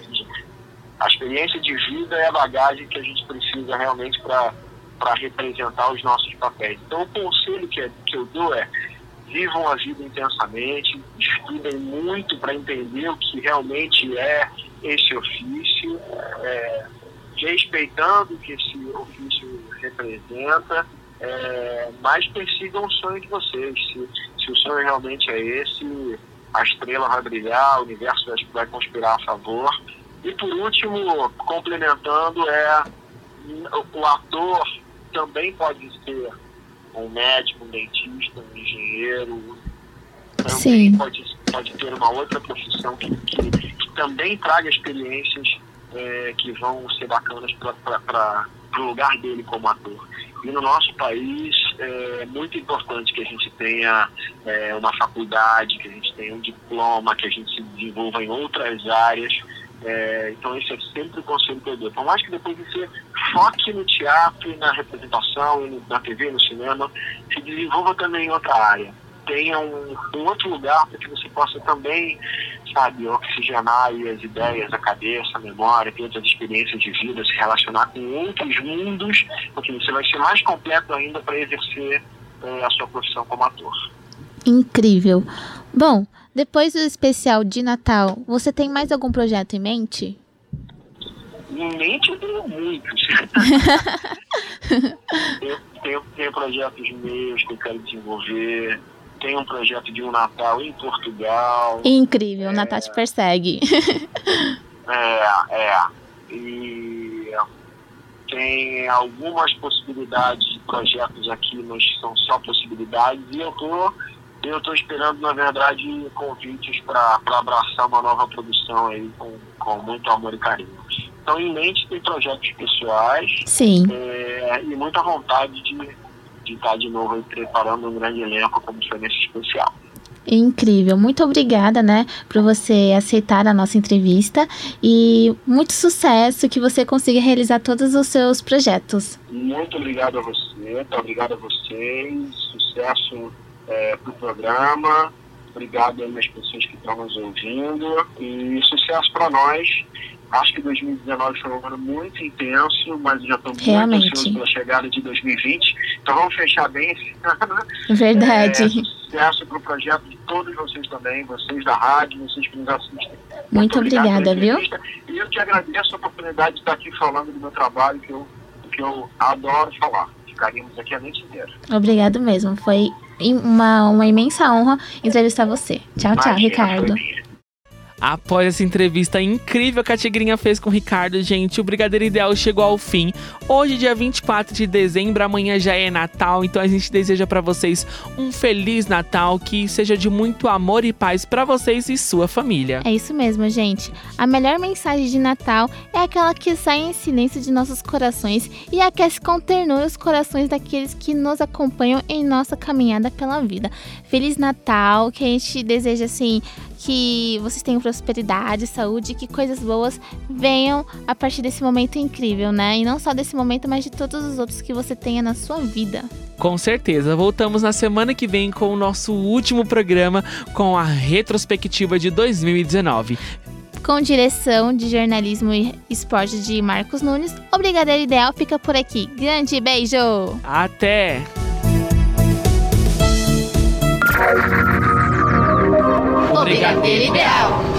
A experiência de vida é a bagagem que a gente precisa realmente para representar os nossos papéis. Então, o conselho que, que eu dou é vivam a vida intensamente, estudem muito para entender o que realmente é esse ofício, é, respeitando o que esse ofício representa, é, mas persigam o sonho de vocês. Se, se o sonho realmente é esse, a estrela vai brilhar, o universo vai conspirar a favor. E por último, complementando, é o, ator também pode ser um médico, um dentista, um engenheiro, também Sim. pode, pode ter uma outra profissão que, que, que também traga experiências é, que vão ser bacanas para o lugar dele como ator. E no nosso país é muito importante que a gente tenha é, uma faculdade, que a gente tenha um diploma, que a gente se desenvolva em outras áreas. É, então esse é sempre o conselho que eu dou. Por mais que depois você foque no teatro, na representação, na TV, no cinema, se desenvolva também em outra área. Tenha um, um outro lugar para que você possa também, sabe, oxigenar as ideias, a cabeça, a memória, ter outras experiências de vida, se relacionar com outros mundos, porque você vai ser mais completo ainda para exercer eh, a sua profissão como ator. Incrível. Bom, depois do especial de Natal, você tem mais algum projeto em mente? Em mente eu tenho muitos. eu tenho, tenho projetos meus que eu quero desenvolver. Tenho um projeto de um Natal em Portugal. Incrível, o Natal te persegue. É, é. E tem algumas possibilidades de projetos aqui, mas são só possibilidades. E eu tô, eu tô esperando, na verdade, convites para abraçar uma nova produção aí com, com muito amor e carinho. Então, em mente, tem projetos pessoais. Sim. é, e muita vontade de, de estar de novo preparando um grande elenco como foi nesse especial. Incrível. Muito obrigada, né, por você aceitar a nossa entrevista e muito sucesso que você consiga realizar todos os seus projetos. Muito obrigado a você, muito obrigado a vocês, sucesso é, pro programa, obrigado aí às pessoas que estão nos ouvindo e sucesso para nós. Acho que 2019 foi um ano muito intenso, mas já estou muito ansioso pela chegada de 2020. Então vamos fechar bem esse ano. Verdade. É, sucesso para o projeto de todos vocês também, vocês da rádio, vocês que nos assistem. Muito pela obrigada, viu? E eu te agradeço a oportunidade de estar aqui falando do meu trabalho, que eu, que eu adoro falar. Ficaríamos aqui a noite inteira. Obrigado mesmo. Foi uma, uma imensa honra entrevistar você. Tchau, tchau, Imagina, Ricardo. Após essa entrevista incrível que a Tigrinha fez com o Ricardo, gente, o Brigadeiro Ideal chegou ao fim. Hoje, dia 24 de dezembro, amanhã já é Natal, então a gente deseja pra vocês um feliz Natal, que seja de muito amor e paz pra vocês e sua família. É isso mesmo, gente. A melhor mensagem de Natal é aquela que sai em silêncio de nossos corações e aquece com ternura os corações daqueles que nos acompanham em nossa caminhada pela vida. Feliz Natal, que a gente deseja assim que vocês tenham prosperidade, saúde, que coisas boas venham a partir desse momento incrível, né? E não só desse momento, mas de todos os outros que você tenha na sua vida. Com certeza, voltamos na semana que vem com o nosso último programa com a retrospectiva de 2019. com direção de jornalismo e esporte de Marcos Nunes. O Brigadeiro Ideal fica por aqui. Grande beijo! Até! O Brigadeiro Ideal.